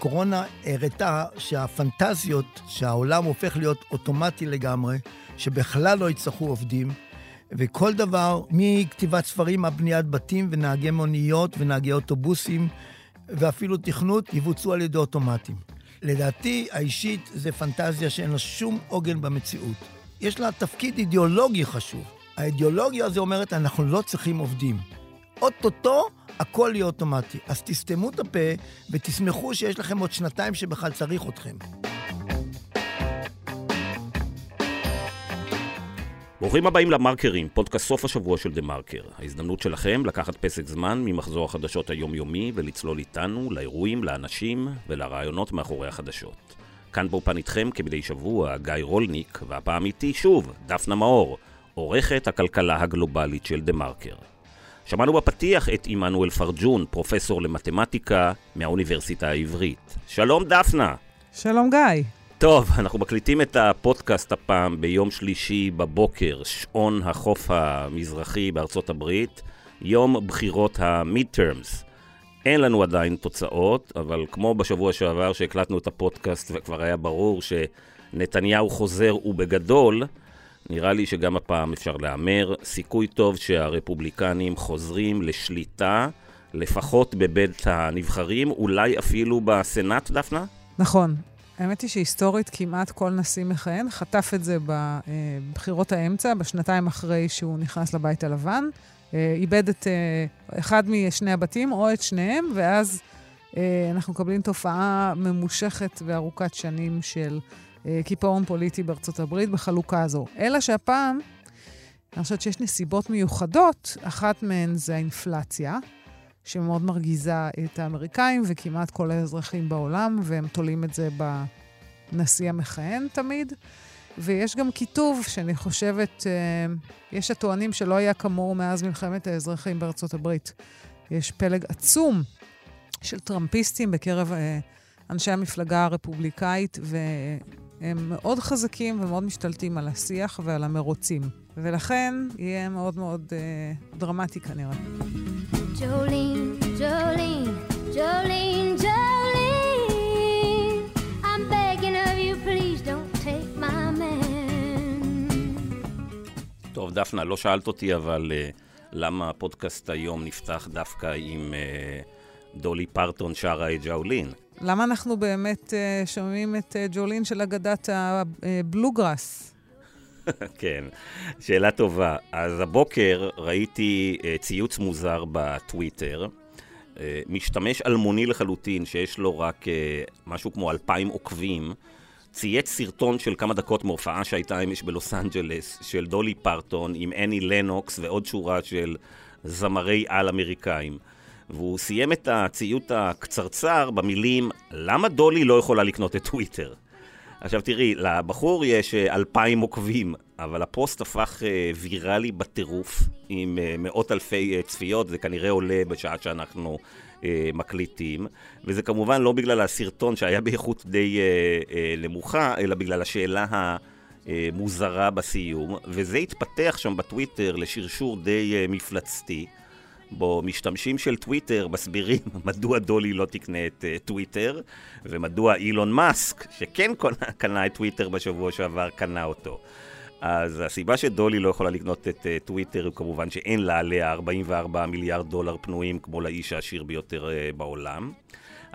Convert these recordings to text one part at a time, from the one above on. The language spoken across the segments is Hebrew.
הקורונה הראתה שהפנטזיות, שהעולם הופך להיות אוטומטי לגמרי, שבכלל לא יצטרכו עובדים, וכל דבר, מכתיבת ספרים עד בניית בתים ונהגי מוניות ונהגי אוטובוסים, ואפילו תכנות, יבוצעו על ידי אוטומטים. לדעתי האישית זה פנטזיה שאין לה שום עוגן במציאות. יש לה תפקיד אידיאולוגי חשוב. האידיאולוגיה הזו אומרת, אנחנו לא צריכים עובדים. אוטוטו הכל יהיה אוטומטי. אז תסתמו את הפה ותשמחו שיש לכם עוד שנתיים שבכלל צריך אתכם. ברוכים הבאים למרקרים, פודקאסט סוף השבוע של דה מרקר. ההזדמנות שלכם לקחת פסק זמן ממחזור החדשות היומיומי ולצלול איתנו לאירועים, לאנשים ולרעיונות מאחורי החדשות. כאן באופן איתכם כמדי שבוע גיא רולניק, והפעם איתי שוב דפנה מאור, עורכת הכלכלה הגלובלית של דה מרקר. שמענו בפתיח את עמנואל פרג'ון, פרופסור למתמטיקה מהאוניברסיטה העברית. שלום דפנה. שלום גיא. טוב, אנחנו מקליטים את הפודקאסט הפעם ביום שלישי בבוקר, שעון החוף המזרחי בארצות הברית, יום בחירות המיד-טרמס. אין לנו עדיין תוצאות, אבל כמו בשבוע שעבר שהקלטנו את הפודקאסט וכבר היה ברור שנתניהו חוזר ובגדול, נראה לי שגם הפעם אפשר להמר, סיכוי טוב שהרפובליקנים חוזרים לשליטה, לפחות בבית הנבחרים, אולי אפילו בסנאט, דפנה? נכון. האמת היא שהיסטורית כמעט כל נשיא מכהן חטף את זה בבחירות האמצע, בשנתיים אחרי שהוא נכנס לבית הלבן. אה, איבד את אה, אחד משני הבתים או את שניהם, ואז אה, אנחנו מקבלים תופעה ממושכת וארוכת שנים של קיפאון פוליטי בארצות הברית בחלוקה הזו. אלא שהפעם, אני חושבת שיש נסיבות מיוחדות, אחת מהן זה האינפלציה, שמאוד מרגיזה את האמריקאים וכמעט כל האזרחים בעולם, והם תולים את זה בנשיא המכהן תמיד. ויש גם כיתוב שאני חושבת, אה, יש הטוענים שלא היה כמוהו מאז מלחמת האזרחים בארצות הברית. יש פלג עצום של טראמפיסטים בקרב אה, אנשי המפלגה הרפובליקאית, והם מאוד חזקים ומאוד משתלטים על השיח ועל המרוצים. ולכן יהיה מאוד מאוד אה, דרמטי כנראה. ג'ולין, ג'ולין, ג'ולין, ג'ולין, I'm begging of you, please don't take my man. טוב, דפנה, לא שאלת אותי, אבל uh, למה הפודקאסט היום נפתח דווקא עם uh, דולי פרטון שרה את ג'אולין? למה אנחנו באמת uh, שומעים את uh, ג'ולין של אגדת הבלוגראס? כן, שאלה טובה. אז הבוקר ראיתי uh, ציוץ מוזר בטוויטר. Uh, משתמש אלמוני לחלוטין, שיש לו רק uh, משהו כמו אלפיים עוקבים, צייץ סרטון של כמה דקות מהופעה שהייתה אמש בלוס אנג'לס, של דולי פרטון עם אני לנוקס ועוד שורה של זמרי על אמריקאים. והוא סיים את הציות הקצרצר במילים, למה דולי לא יכולה לקנות את טוויטר? עכשיו תראי, לבחור יש אה, אלפיים עוקבים, אבל הפוסט הפך אה, ויראלי בטירוף, עם אה, מאות אלפי צפיות, זה כנראה עולה בשעה שאנחנו מקליטים, וזה כמובן לא בגלל הסרטון שהיה באיכות די נמוכה, אלא בגלל השאלה המוזרה בסיום, וזה התפתח שם בטוויטר לשרשור די מפלצתי. בו משתמשים של טוויטר מסבירים מדוע דולי לא תקנה את אה, טוויטר, ומדוע אילון מאסק, שכן קנה את טוויטר בשבוע שעבר, קנה אותו. אז הסיבה שדולי לא יכולה לקנות את אה, טוויטר הוא כמובן שאין לה עליה 44 מיליארד דולר פנויים כמו לאיש העשיר ביותר אה, בעולם.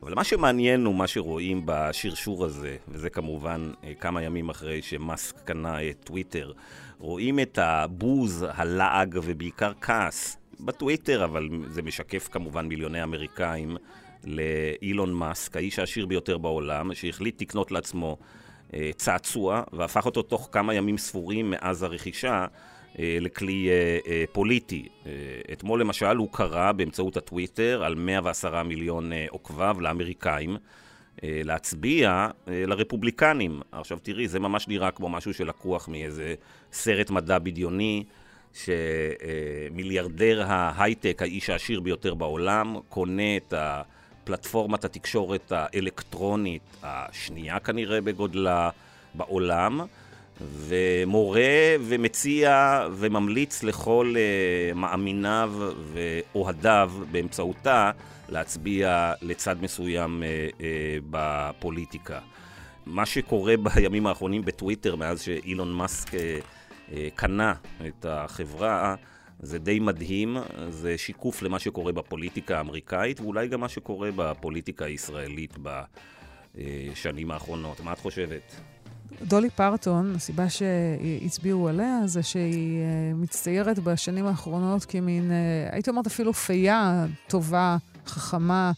אבל מה שמעניין הוא מה שרואים בשרשור הזה, וזה כמובן כמה ימים אחרי שמאסק קנה את טוויטר, רואים את הבוז, הלעג ובעיקר כעס בטוויטר, אבל זה משקף כמובן מיליוני אמריקאים, לאילון מאסק, האיש העשיר ביותר בעולם, שהחליט לקנות לעצמו אה, צעצוע, והפך אותו תוך כמה ימים ספורים מאז הרכישה אה, לכלי אה, אה, פוליטי. אה, אתמול למשל הוא קרא באמצעות הטוויטר על 110 מיליון אה, עוקביו לאמריקאים. אה, להצביע אה, לרפובליקנים. עכשיו תראי, זה ממש נראה כמו משהו שלקוח מאיזה סרט מדע בדיוני. שמיליארדר ההייטק, האיש העשיר ביותר בעולם, קונה את פלטפורמת התקשורת האלקטרונית השנייה כנראה בגודלה בעולם, ומורה ומציע וממליץ לכל uh, מאמיניו ואוהדיו באמצעותה להצביע לצד מסוים uh, uh, בפוליטיקה. מה שקורה בימים האחרונים בטוויטר מאז שאילון מאסק קנה את החברה זה די מדהים, זה שיקוף למה שקורה בפוליטיקה האמריקאית ואולי גם מה שקורה בפוליטיקה הישראלית בשנים האחרונות. מה את חושבת? דולי פרטון, הסיבה שהצביעו עליה זה שהיא אה, מצטיירת בשנים האחרונות כמין, אה, הייתי אומרת אפילו פייה טובה, חכמה,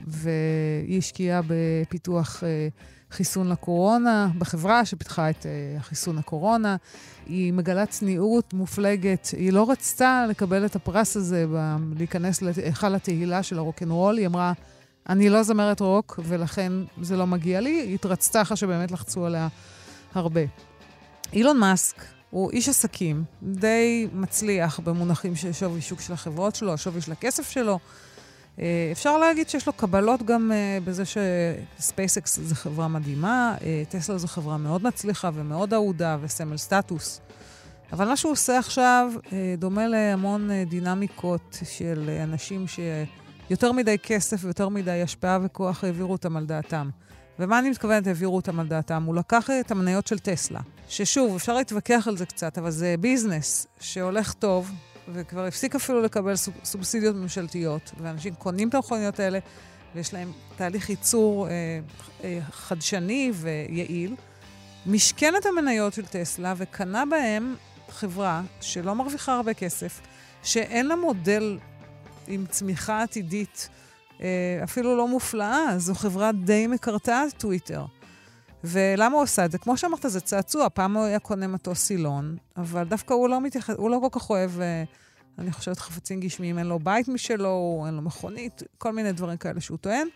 והיא השקיעה בפיתוח אה, חיסון לקורונה, בחברה שפיתחה את חיסון הקורונה. היא מגלה צניעות מופלגת. היא לא רצתה לקבל את הפרס הזה, להיכנס להיכל התהילה של הרוקנרול. היא אמרה, אני לא זמרת רוק, ולכן זה לא מגיע לי. היא התרצתה אחרי שבאמת לחצו עליה הרבה. אילון מאסק הוא איש עסקים, די מצליח במונחים של שווי שוק של החברות שלו, השווי של הכסף שלו. אה, אפשר להגיד שיש לו קבלות גם אה, בזה שספייסקס זו חברה מדהימה, אה, טסלה זו חברה מאוד מצליחה ומאוד אהודה וסמל סטטוס. אבל מה שהוא עושה עכשיו דומה להמון דינמיקות של אנשים שיותר מדי כסף ויותר מדי השפעה וכוח העבירו אותם על דעתם. ומה אני מתכוונת העבירו אותם על דעתם? הוא לקח את המניות של טסלה, ששוב, אפשר להתווכח על זה קצת, אבל זה ביזנס שהולך טוב, וכבר הפסיק אפילו לקבל סובסידיות ממשלתיות, ואנשים קונים את המכוניות האלה, ויש להם תהליך ייצור אה, אה, חדשני ויעיל. משכן את המניות של טסלה וקנה בהם חברה שלא מרוויחה הרבה כסף, שאין לה מודל עם צמיחה עתידית אה, אפילו לא מופלאה, זו חברה די מקרטעת, טוויטר. ולמה הוא עושה את זה? כמו שאמרת, זה צעצוע. פעם הוא היה קונה מטוס סילון, אבל דווקא הוא לא מתייחס, הוא לא כל כך אוהב, אה, אני חושבת, חפצים גשמיים. אין לו בית משלו, אין לו מכונית, כל מיני דברים כאלה שהוא טוען.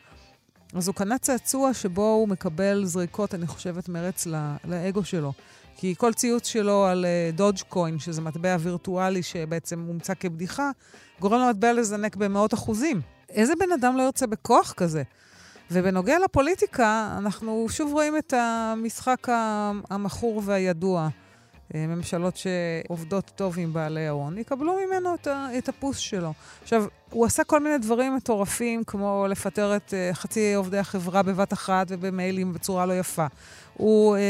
אז הוא קנה צעצוע שבו הוא מקבל זריקות, אני חושבת, מרץ לאגו שלו. כי כל ציוץ שלו על דודג' uh, קוין, שזה מטבע וירטואלי שבעצם מומצא כבדיחה, גורם למטבע לזנק במאות אחוזים. איזה בן אדם לא ירצה בכוח כזה? ובנוגע לפוליטיקה, אנחנו שוב רואים את המשחק המכור והידוע. אה, ממשלות שעובדות טוב עם בעלי ההון, יקבלו ממנו את, ה, את הפוס שלו. עכשיו, הוא עשה כל מיני דברים מטורפים, כמו לפטר את uh, חצי עובדי החברה בבת אחת ובמיילים בצורה לא יפה. הוא uh,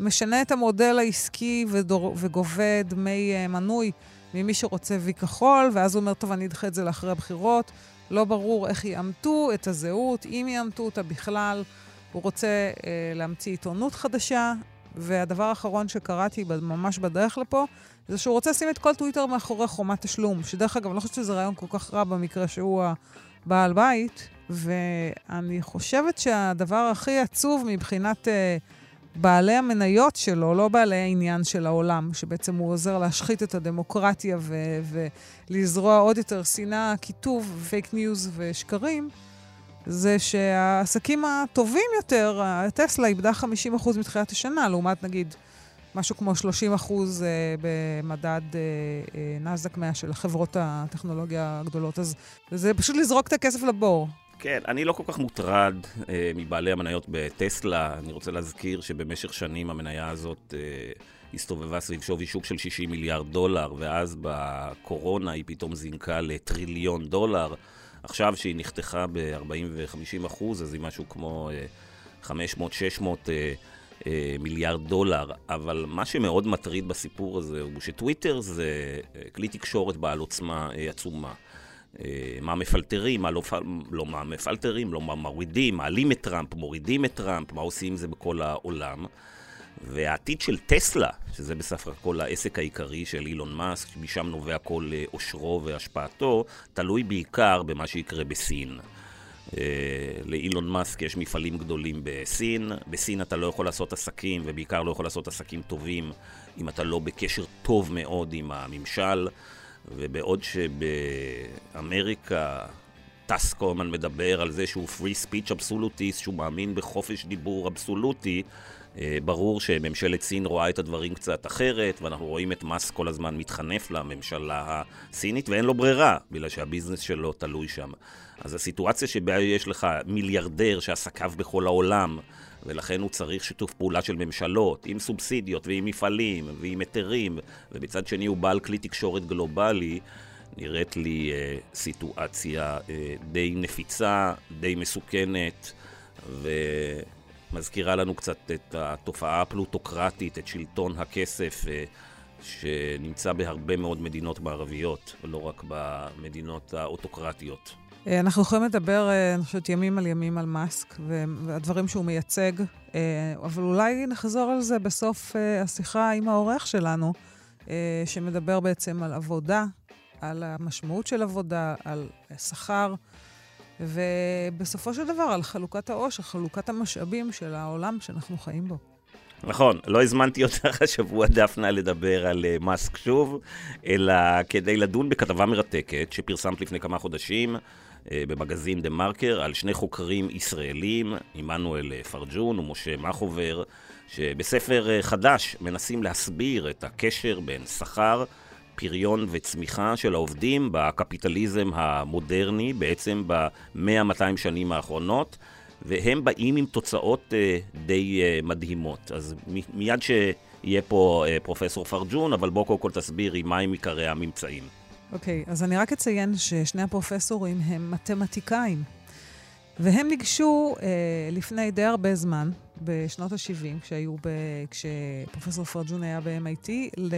משנה את המודל העסקי ודור, וגובה דמי uh, מנוי ממי שרוצה וי כחול, ואז הוא אומר, טוב, אני אדחה את זה לאחרי הבחירות. לא ברור איך יאמתו את הזהות, אם יאמתו אותה בכלל. הוא רוצה אה, להמציא עיתונות חדשה, והדבר האחרון שקראתי ממש בדרך לפה, זה שהוא רוצה לשים את כל טוויטר מאחורי חומת תשלום, שדרך אגב, אני לא חושבת שזה רעיון כל כך רע במקרה שהוא הבעל בית, ואני חושבת שהדבר הכי עצוב מבחינת... אה, בעלי המניות שלו, לא בעלי העניין של העולם, שבעצם הוא עוזר להשחית את הדמוקרטיה ו- ולזרוע עוד יותר שנאה, קיטוב, פייק ניוז ושקרים, זה שהעסקים הטובים יותר, טסלה איבדה 50% מתחילת השנה, לעומת נגיד משהו כמו 30% אה, במדד אה, אה, נסדק 100 של חברות הטכנולוגיה הגדולות. אז זה פשוט לזרוק את הכסף לבור. כן, אני לא כל כך מוטרד אה, מבעלי המניות בטסלה. אני רוצה להזכיר שבמשך שנים המניה הזאת אה, הסתובבה סביב שווי שוק של 60 מיליארד דולר, ואז בקורונה היא פתאום זינקה לטריליון דולר. עכשיו שהיא נחתכה ב-40 ו-50 אחוז, אז היא משהו כמו אה, 500-600 אה, אה, מיליארד דולר. אבל מה שמאוד מטריד בסיפור הזה הוא שטוויטר זה אה, כלי תקשורת בעל עוצמה אה, עצומה. אה, מה מפלטרים, מה לא, לא מה מפלטרים, לא מה מורידים, מעלים את טראמפ, מורידים את טראמפ, מה עושים עם זה בכל העולם. והעתיד של טסלה, שזה בסך הכל העסק העיקרי של אילון מאסק, משם נובע כל עושרו אה, והשפעתו, תלוי בעיקר במה שיקרה בסין. Uh, לאילון מאסק יש מפעלים גדולים בסין, בסין אתה לא יכול לעשות עסקים, ובעיקר לא יכול לעשות עסקים טובים אם אתה לא בקשר טוב מאוד עם הממשל. ובעוד שבאמריקה טס קולמן מדבר על זה שהוא free speech אבסולוטיסט, שהוא מאמין בחופש דיבור אבסולוטי, אה, ברור שממשלת סין רואה את הדברים קצת אחרת, ואנחנו רואים את מאסק כל הזמן מתחנף לממשלה הסינית, ואין לו ברירה, בגלל שהביזנס שלו תלוי שם. אז הסיטואציה שבה יש לך מיליארדר שעסקיו בכל העולם, ולכן הוא צריך שיתוף פעולה של ממשלות, עם סובסידיות ועם מפעלים ועם היתרים, ומצד שני הוא בעל כלי תקשורת גלובלי. נראית לי אה, סיטואציה אה, די נפיצה, די מסוכנת, ומזכירה לנו קצת את התופעה הפלוטוקרטית, את שלטון הכסף, אה, שנמצא בהרבה מאוד מדינות מערביות, לא רק במדינות האוטוקרטיות. אה, אנחנו יכולים לדבר, אה, אני חושבת, ימים על ימים על מאסק והדברים שהוא מייצג, אה, אבל אולי נחזור על זה בסוף השיחה עם העורך שלנו, שמדבר בעצם על עבודה, על המשמעות של עבודה, על שכר, ובסופו של דבר על חלוקת העושר, חלוקת המשאבים של העולם שאנחנו חיים בו. נכון, לא הזמנתי אותך השבוע, דפנה, לדבר על uh, מאסק שוב, אלא כדי לדון בכתבה מרתקת שפרסמת לפני כמה חודשים במגזין דה מרקר על שני חוקרים ישראלים, עמנואל אה, פרג'ון ומשה מחובר, שבספר uh, חדש מנסים להסביר את הקשר בין שכר, פריון וצמיחה של העובדים בקפיטליזם המודרני, בעצם במאה-מאתיים שנים האחרונות. והם באים עם תוצאות די מדהימות. אז מיד שיהיה פה פרופסור פרג'ון, אבל בוא קודם כל תסבירי מהם עיקרי הממצאים. אוקיי, okay, אז אני רק אציין ששני הפרופסורים הם מתמטיקאים. והם ניגשו אה, לפני די הרבה זמן, בשנות ה-70, כשהיו ב... כשפרופסור פרג'ון היה ב-MIT, ל...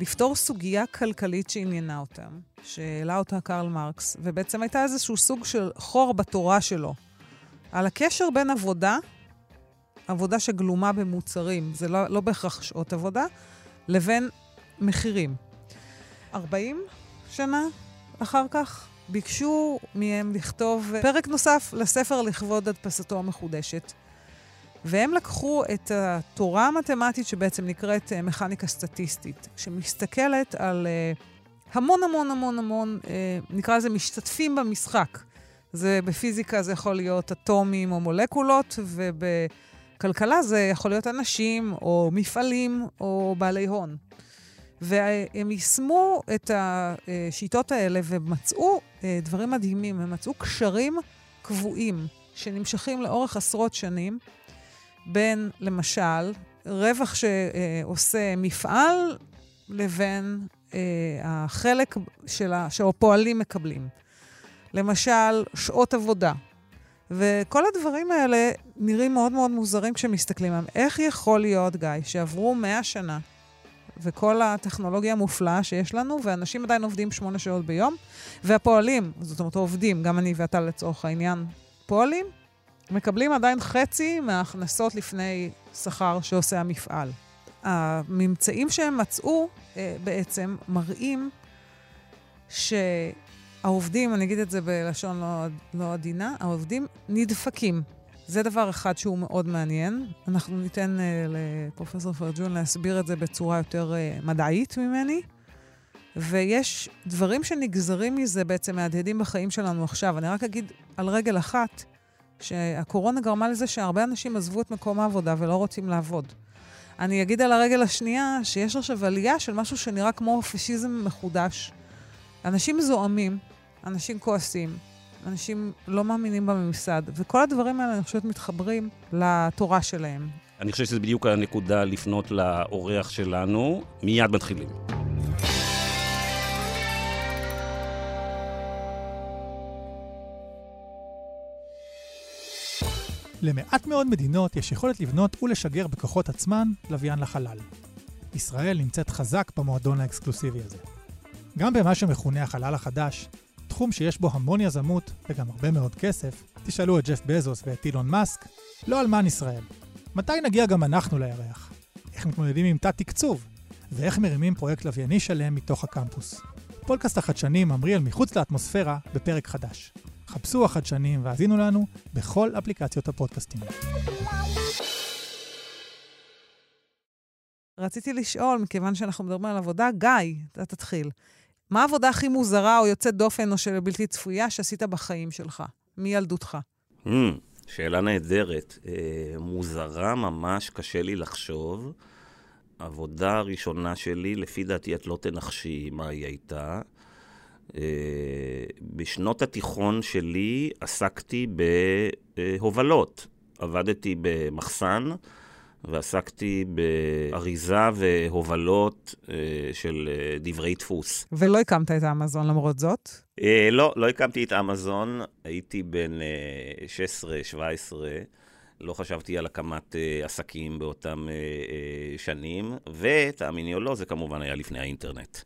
לפתור סוגיה כלכלית שעניינה אותם, שהעלה אותה קרל מרקס, ובעצם הייתה איזשהו סוג של חור בתורה שלו, על הקשר בין עבודה, עבודה שגלומה במוצרים, זה לא, לא בהכרח שעות עבודה, לבין מחירים. 40 שנה אחר כך ביקשו מהם לכתוב פרק נוסף לספר לכבוד הדפסתו המחודשת. והם לקחו את התורה המתמטית שבעצם נקראת אה, מכניקה סטטיסטית, שמסתכלת על uh, המון המון המון המון, uh, נקרא לזה משתתפים במשחק. זה בפיזיקה זה יכול להיות אטומים או מולקולות, ובכלכלה זה יכול להיות אנשים או מפעלים או בעלי הון. והם יישמו את השיטות האלה ומצאו אה, דברים מדהימים, הם מצאו קשרים קבועים שנמשכים לאורך עשרות שנים, בין, למשל, רווח שעושה מפעל לבין אה, החלק שלה, שהפועלים מקבלים. למשל, שעות עבודה. וכל הדברים האלה נראים מאוד מאוד מוזרים כשמסתכלים עליהם. איך יכול להיות, גיא, שעברו 100 שנה, וכל הטכנולוגיה המופלאה שיש לנו, ואנשים עדיין עובדים שמונה שעות ביום, והפועלים, זאת אומרת, העובדים, גם אני ואתה לצורך העניין, פועלים, מקבלים עדיין חצי מההכנסות לפני שכר שעושה המפעל. הממצאים שהם מצאו אה, בעצם מראים ש... העובדים, אני אגיד את זה בלשון לא, לא עדינה, העובדים נדפקים. זה דבר אחד שהוא מאוד מעניין. אנחנו ניתן uh, לפרופסור פרג'ון להסביר את זה בצורה יותר uh, מדעית ממני. ויש דברים שנגזרים מזה בעצם מהדהדים בחיים שלנו עכשיו. אני רק אגיד על רגל אחת, שהקורונה גרמה לזה שהרבה אנשים עזבו את מקום העבודה ולא רוצים לעבוד. אני אגיד על הרגל השנייה, שיש עכשיו עלייה של משהו שנראה כמו פשיזם מחודש. אנשים זועמים, אנשים כועסים, אנשים לא מאמינים בממסד, וכל הדברים האלה, אני חושבת, מתחברים לתורה שלהם. אני חושב שזה בדיוק הנקודה לפנות לאורח שלנו. מיד מתחילים. למעט מאוד מדינות יש יכולת לבנות ולשגר בכוחות עצמן לוויין לחלל. ישראל נמצאת חזק במועדון האקסקלוסיבי הזה. גם במה שמכונה החלל החדש, תחום שיש בו המון יזמות וגם הרבה מאוד כסף, תשאלו את ג'ף בזוס ואת אילון מאסק, לא אלמן ישראל. מתי נגיע גם אנחנו לירח? איך מתמודדים עם תת-תקצוב? ואיך מרימים פרויקט לווייני שלם מתוך הקמפוס? פודקאסט החדשנים ממריא אל מחוץ לאטמוספירה בפרק חדש. חפשו החדשנים והאזינו לנו בכל אפליקציות הפודקאסטים. רציתי לשאול, מכיוון שאנחנו מדברים על עבודה, גיא, אתה תתחיל. מה העבודה הכי מוזרה או יוצאת דופן או של בלתי צפויה שעשית בחיים שלך, מילדותך? Mm, שאלה נהדרת. אה, מוזרה ממש, קשה לי לחשוב. העבודה הראשונה שלי, לפי דעתי את לא תנחשי מה היא הייתה. אה, בשנות התיכון שלי עסקתי בהובלות. עבדתי במחסן. ועסקתי באריזה והובלות אה, של אה, דברי דפוס. ולא הקמת את אמזון למרות זאת? אה, לא, לא הקמתי את אמזון, הייתי בן 16-17. לא חשבתי על הקמת uh, עסקים באותם uh, uh, שנים, ותאמיני או לא, זה כמובן היה לפני האינטרנט.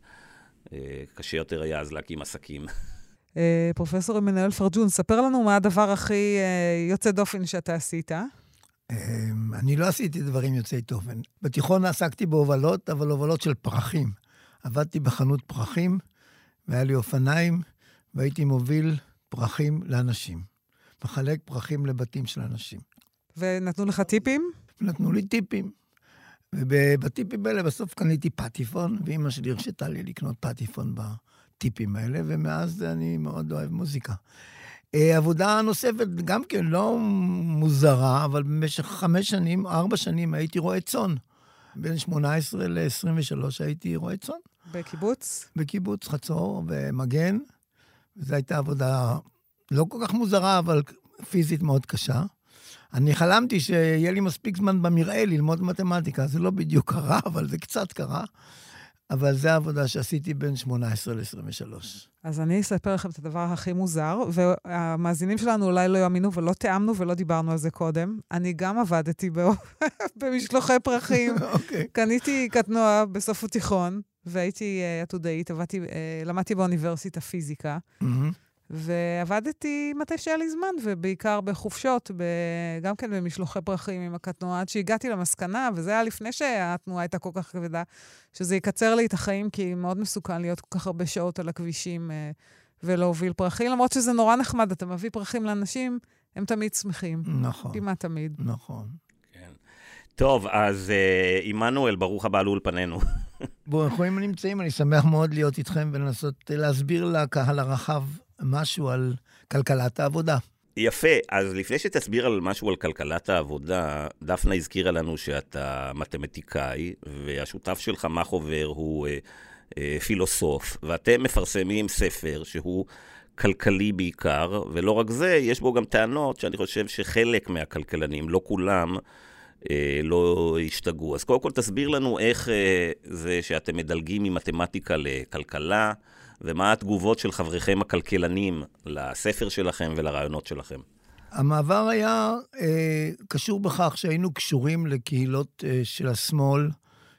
Uh, קשה יותר היה אז להקים עסקים. Uh, פרופסור עמנואל פרג'ון, ספר לנו מה הדבר הכי uh, יוצא דופן שאתה עשית. אמ, אני לא עשיתי דברים יוצאי תופן. בתיכון עסקתי בהובלות, אבל הובלות של פרחים. עבדתי בחנות פרחים, והיה לי אופניים, והייתי מוביל פרחים לאנשים. מחלק פרחים לבתים של אנשים. ונתנו לך טיפים? נתנו לי טיפים. ובטיפים האלה בסוף קניתי פטיפון, ואימא שלי הרשתה לי לקנות פטיפון בטיפים האלה, ומאז אני מאוד אוהב מוזיקה. אה, עבודה נוספת, גם כן לא מוזרה, אבל במשך חמש שנים, ארבע שנים הייתי רועה צאן. בין 18 ל-23 הייתי רועה צאן. בקיבוץ? בקיבוץ חצור ומגן. זו הייתה עבודה לא כל כך מוזרה, אבל פיזית מאוד קשה. אני חלמתי שיהיה לי מספיק זמן במרעה ללמוד מתמטיקה. זה לא בדיוק קרה, אבל זה קצת קרה. אבל זו העבודה שעשיתי בין 18 ל-23. אז אני אספר לכם את הדבר הכי מוזר, והמאזינים שלנו אולי לא יאמינו ולא תיאמנו ולא דיברנו על זה קודם. אני גם עבדתי במשלוחי פרחים. okay. אוקיי. קניתי קטנוע בסוף התיכון, והייתי אה, עתודאית, עבדתי, אה, למדתי באוניברסיטה פיזיקה. Mm-hmm. ועבדתי מתי שהיה לי זמן, ובעיקר בחופשות, ב... גם כן במשלוחי פרחים עם הקטנוע, עד שהגעתי למסקנה, וזה היה לפני שהתנועה הייתה כל כך כבדה, שזה יקצר לי את החיים, כי מאוד מסוכן להיות כל כך הרבה שעות על הכבישים אה, ולהוביל פרחים, למרות שזה נורא נחמד, אתה מביא פרחים לאנשים, הם תמיד שמחים. נכון. כמעט תמיד. נכון. כן. טוב, אז אה, עמנואל, ברוך הבא לאולפנינו. ברוכים הנמצאים, אני שמח מאוד להיות איתכם ולנסות להסביר לקהל הרחב משהו על כלכלת העבודה. יפה, אז לפני שתסביר על משהו על כלכלת העבודה, דפנה הזכירה לנו שאתה מתמטיקאי, והשותף שלך, מחובר, הוא אה, אה, פילוסוף, ואתם מפרסמים ספר שהוא כלכלי בעיקר, ולא רק זה, יש בו גם טענות שאני חושב שחלק מהכלכלנים, לא כולם, אה, לא השתגעו. אז קודם כל תסביר לנו איך אה, זה שאתם מדלגים ממתמטיקה לכלכלה. ומה התגובות של חבריכם הכלכלנים לספר שלכם ולרעיונות שלכם? המעבר היה אה, קשור בכך שהיינו קשורים לקהילות אה, של השמאל,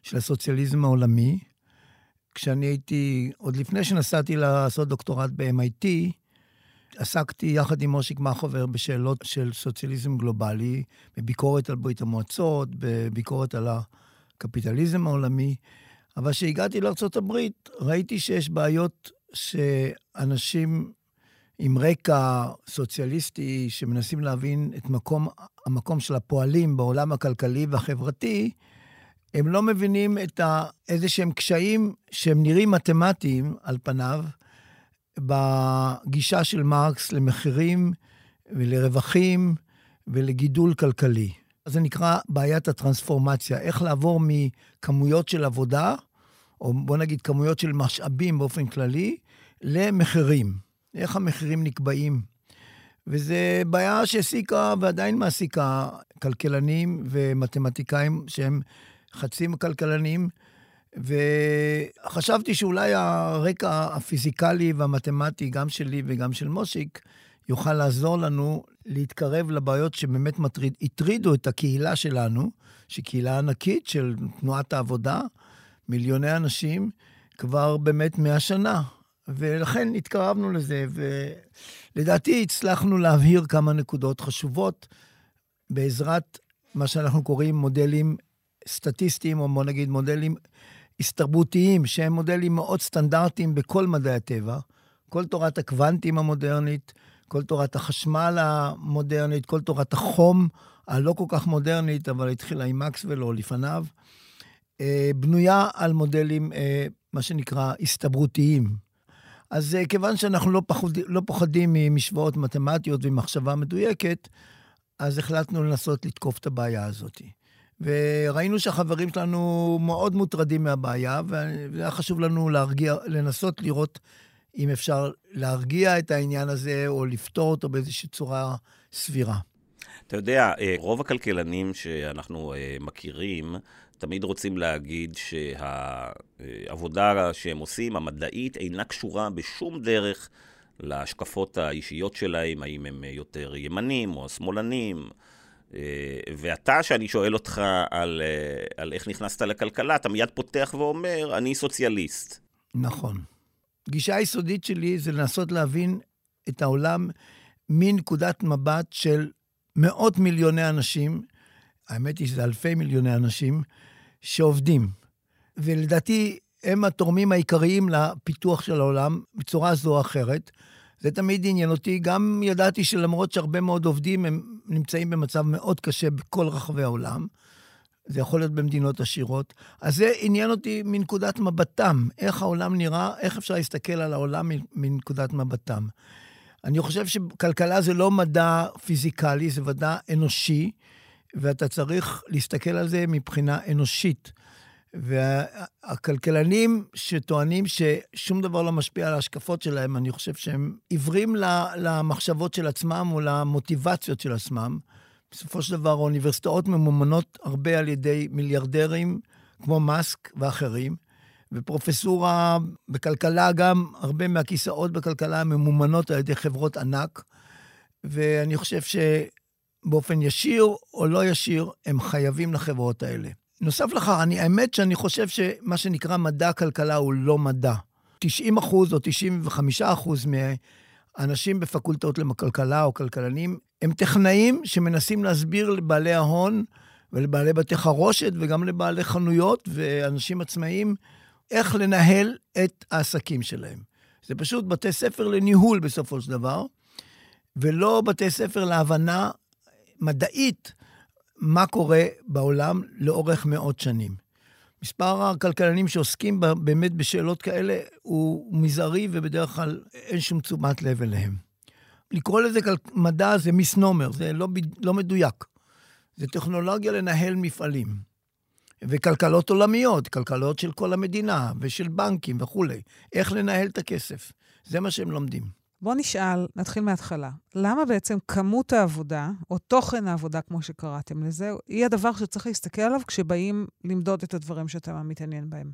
של הסוציאליזם העולמי. כשאני הייתי, עוד לפני שנסעתי לעשות דוקטורט ב-MIT, עסקתי יחד עם מושיק מחובר בשאלות של סוציאליזם גלובלי, בביקורת על ברית המועצות, בביקורת על הקפיטליזם העולמי. אבל כשהגעתי לארה"ב, ראיתי שיש בעיות שאנשים עם רקע סוציאליסטי, שמנסים להבין את מקום, המקום של הפועלים בעולם הכלכלי והחברתי, הם לא מבינים את ה, איזה שהם קשיים שהם נראים מתמטיים על פניו, בגישה של מרקס למחירים ולרווחים ולגידול כלכלי. זה נקרא בעיית הטרנספורמציה, איך לעבור מכמויות של עבודה, או בוא נגיד כמויות של משאבים באופן כללי, למחירים. איך המחירים נקבעים. וזו בעיה שהעסיקה ועדיין מעסיקה כלכלנים ומתמטיקאים שהם חצי כלכלנים, וחשבתי שאולי הרקע הפיזיקלי והמתמטי, גם שלי וגם של מושיק, יוכל לעזור לנו להתקרב לבעיות שבאמת מטריד, הטרידו את הקהילה שלנו, שהיא קהילה ענקית של תנועת העבודה, מיליוני אנשים, כבר באמת מאה שנה. ולכן התקרבנו לזה, ולדעתי הצלחנו להבהיר כמה נקודות חשובות בעזרת מה שאנחנו קוראים מודלים סטטיסטיים, או בוא נגיד מודלים הסתרבותיים, שהם מודלים מאוד סטנדרטיים בכל מדעי הטבע. כל תורת הקוונטים המודרנית, כל תורת החשמל המודרנית, כל תורת החום הלא כל כך מודרנית, אבל התחילה עם מקסוול או לפניו, אה, בנויה על מודלים, אה, מה שנקרא, הסתברותיים. אז אה, כיוון שאנחנו לא, פחוד, לא פוחדים ממשוואות מתמטיות ומחשבה מדויקת, אז החלטנו לנסות לתקוף את הבעיה הזאת. וראינו שהחברים שלנו מאוד מוטרדים מהבעיה, והיה חשוב לנו להרגיע, לנסות לראות אם אפשר להרגיע את העניין הזה או לפתור אותו באיזושהי צורה סבירה. אתה יודע, אה, רוב הכלכלנים שאנחנו אה, מכירים, תמיד רוצים להגיד שהעבודה שהם עושים, המדעית, אינה קשורה בשום דרך להשקפות האישיות שלהם, האם הם יותר ימנים או שמאלנים. אה, ואתה, שאני שואל אותך על, על איך נכנסת לכלכלה, אתה מיד פותח ואומר, אני סוציאליסט. נכון. גישה היסודית שלי זה לנסות להבין את העולם מנקודת מבט של מאות מיליוני אנשים, האמת היא שזה אלפי מיליוני אנשים, שעובדים. ולדעתי, הם התורמים העיקריים לפיתוח של העולם בצורה זו או אחרת. זה תמיד עניין אותי. גם ידעתי שלמרות שהרבה מאוד עובדים, הם נמצאים במצב מאוד קשה בכל רחבי העולם. זה יכול להיות במדינות עשירות. אז זה עניין אותי מנקודת מבטם, איך העולם נראה, איך אפשר להסתכל על העולם מנקודת מבטם. אני חושב שכלכלה זה לא מדע פיזיקלי, זה מדע אנושי, ואתה צריך להסתכל על זה מבחינה אנושית. והכלכלנים שטוענים ששום דבר לא משפיע על ההשקפות שלהם, אני חושב שהם עיוורים למחשבות של עצמם או למוטיבציות של עצמם. בסופו של דבר, האוניברסיטאות ממומנות הרבה על ידי מיליארדרים, כמו מאסק ואחרים, ופרופסורה בכלכלה גם, הרבה מהכיסאות בכלכלה ממומנות על ידי חברות ענק, ואני חושב שבאופן ישיר או לא ישיר, הם חייבים לחברות האלה. נוסף לכך, אני, האמת שאני חושב שמה שנקרא מדע כלכלה הוא לא מדע. 90 אחוז או 95 אחוז מהאנשים בפקולטות לכלכלה או כלכלנים הם טכנאים שמנסים להסביר לבעלי ההון ולבעלי בתי חרושת וגם לבעלי חנויות ואנשים עצמאיים איך לנהל את העסקים שלהם. זה פשוט בתי ספר לניהול בסופו של דבר, ולא בתי ספר להבנה מדעית מה קורה בעולם לאורך מאות שנים. מספר הכלכלנים שעוסקים באמת בשאלות כאלה הוא מזערי, ובדרך כלל אין שום תשומת לב אליהם. לקרוא לזה מדע זה מיסנומר, זה לא, לא מדויק. זה טכנולוגיה לנהל מפעלים. וכלכלות עולמיות, כלכלות של כל המדינה, ושל בנקים וכולי. איך לנהל את הכסף. זה מה שהם לומדים. בוא נשאל, נתחיל מההתחלה. למה בעצם כמות העבודה, או תוכן העבודה, כמו שקראתם לזה, היא הדבר שצריך להסתכל עליו כשבאים למדוד את הדברים שאתה מתעניין בהם?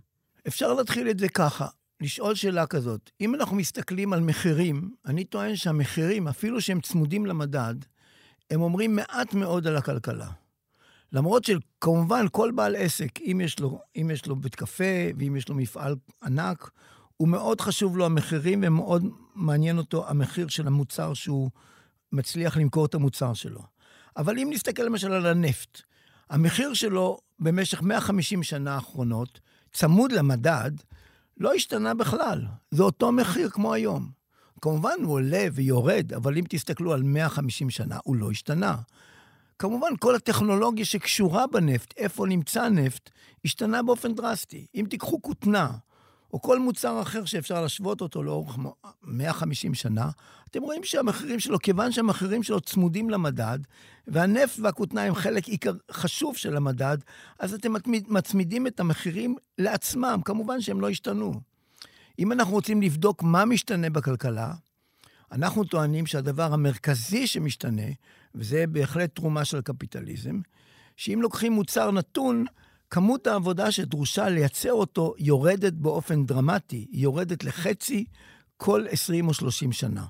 אפשר להתחיל את זה ככה. לשאול שאלה כזאת, אם אנחנו מסתכלים על מחירים, אני טוען שהמחירים, אפילו שהם צמודים למדד, הם אומרים מעט מאוד על הכלכלה. למרות שכמובן כל בעל עסק, אם יש לו, אם יש לו בית קפה ואם יש לו מפעל ענק, הוא מאוד חשוב לו המחירים ומאוד מעניין אותו המחיר של המוצר שהוא מצליח למכור את המוצר שלו. אבל אם נסתכל למשל על הנפט, המחיר שלו במשך 150 שנה האחרונות, צמוד למדד, לא השתנה בכלל. זה אותו מחיר כמו היום. כמובן, הוא עולה ויורד, אבל אם תסתכלו על 150 שנה, הוא לא השתנה. כמובן, כל הטכנולוגיה שקשורה בנפט, איפה נמצא נפט, השתנה באופן דרסטי. אם תיקחו כותנה, או כל מוצר אחר שאפשר להשוות אותו לאורך 150 שנה, אתם רואים שהמחירים שלו, כיוון שהמחירים שלו צמודים למדד, והנפט והכותנה הם חלק עיקר חשוב של המדד, אז אתם מצמידים את המחירים לעצמם, כמובן שהם לא השתנו. אם אנחנו רוצים לבדוק מה משתנה בכלכלה, אנחנו טוענים שהדבר המרכזי שמשתנה, וזה בהחלט תרומה של הקפיטליזם, שאם לוקחים מוצר נתון, כמות העבודה שדרושה לייצר אותו יורדת באופן דרמטי, היא יורדת לחצי כל 20 או 30 שנה.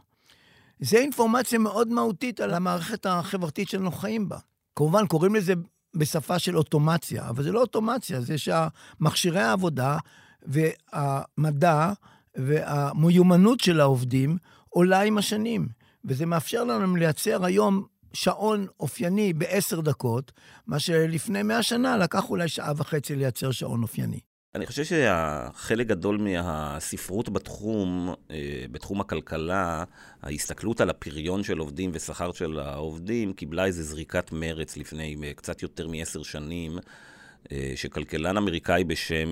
זו אינפורמציה מאוד מהותית על המערכת החברתית שאנחנו חיים בה. כמובן, קוראים לזה בשפה של אוטומציה, אבל זה לא אוטומציה, זה שהמכשירי העבודה והמדע והמיומנות של העובדים עולה עם השנים. וזה מאפשר לנו לייצר היום שעון אופייני בעשר דקות, מה שלפני מאה שנה לקח אולי שעה וחצי לייצר שעון אופייני. אני חושב שחלק גדול מהספרות בתחום, אה, בתחום הכלכלה, ההסתכלות על הפריון של עובדים ושכר של העובדים, קיבלה איזו זריקת מרץ לפני אה, קצת יותר מעשר שנים, אה, שכלכלן אמריקאי בשם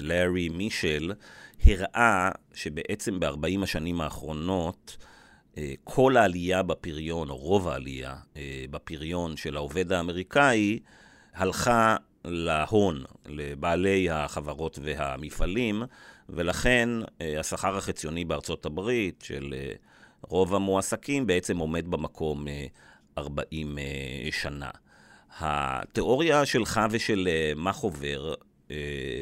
לארי מישל הראה שבעצם ב-40 השנים האחרונות, כל העלייה בפריון, או רוב העלייה אה, בפריון של העובד האמריקאי, הלכה להון, לבעלי החברות והמפעלים, ולכן אה, השכר החציוני בארצות הברית של רוב המועסקים בעצם עומד במקום 40 שנה. התיאוריה שלך ושל מחובר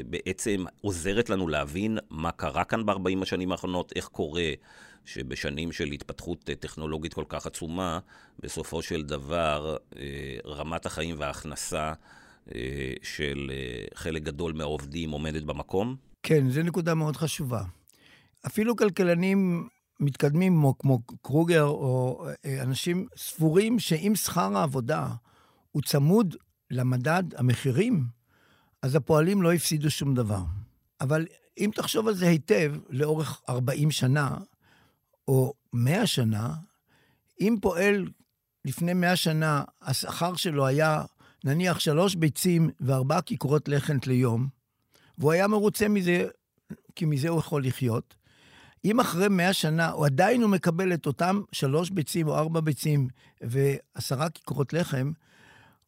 בעצם עוזרת לנו להבין מה קרה כאן ב-40 השנים האחרונות, איך קורה שבשנים של התפתחות טכנולוגית כל כך עצומה, בסופו של דבר רמת החיים וההכנסה של חלק גדול מהעובדים עומדת במקום? כן, זו נקודה מאוד חשובה. אפילו כלכלנים מתקדמים כמו קרוגר או אנשים סבורים שאם שכר העבודה הוא צמוד למדד המחירים, אז הפועלים לא הפסידו שום דבר. אבל אם תחשוב על זה היטב, לאורך 40 שנה, או 100 שנה, אם פועל לפני 100 שנה, השכר שלו היה נניח שלוש ביצים וארבע כיכרות לחם ליום, והוא היה מרוצה מזה, כי מזה הוא יכול לחיות, אם אחרי 100 שנה הוא עדיין הוא מקבל את אותם שלוש ביצים או ארבע ביצים ועשרה כיכרות לחם,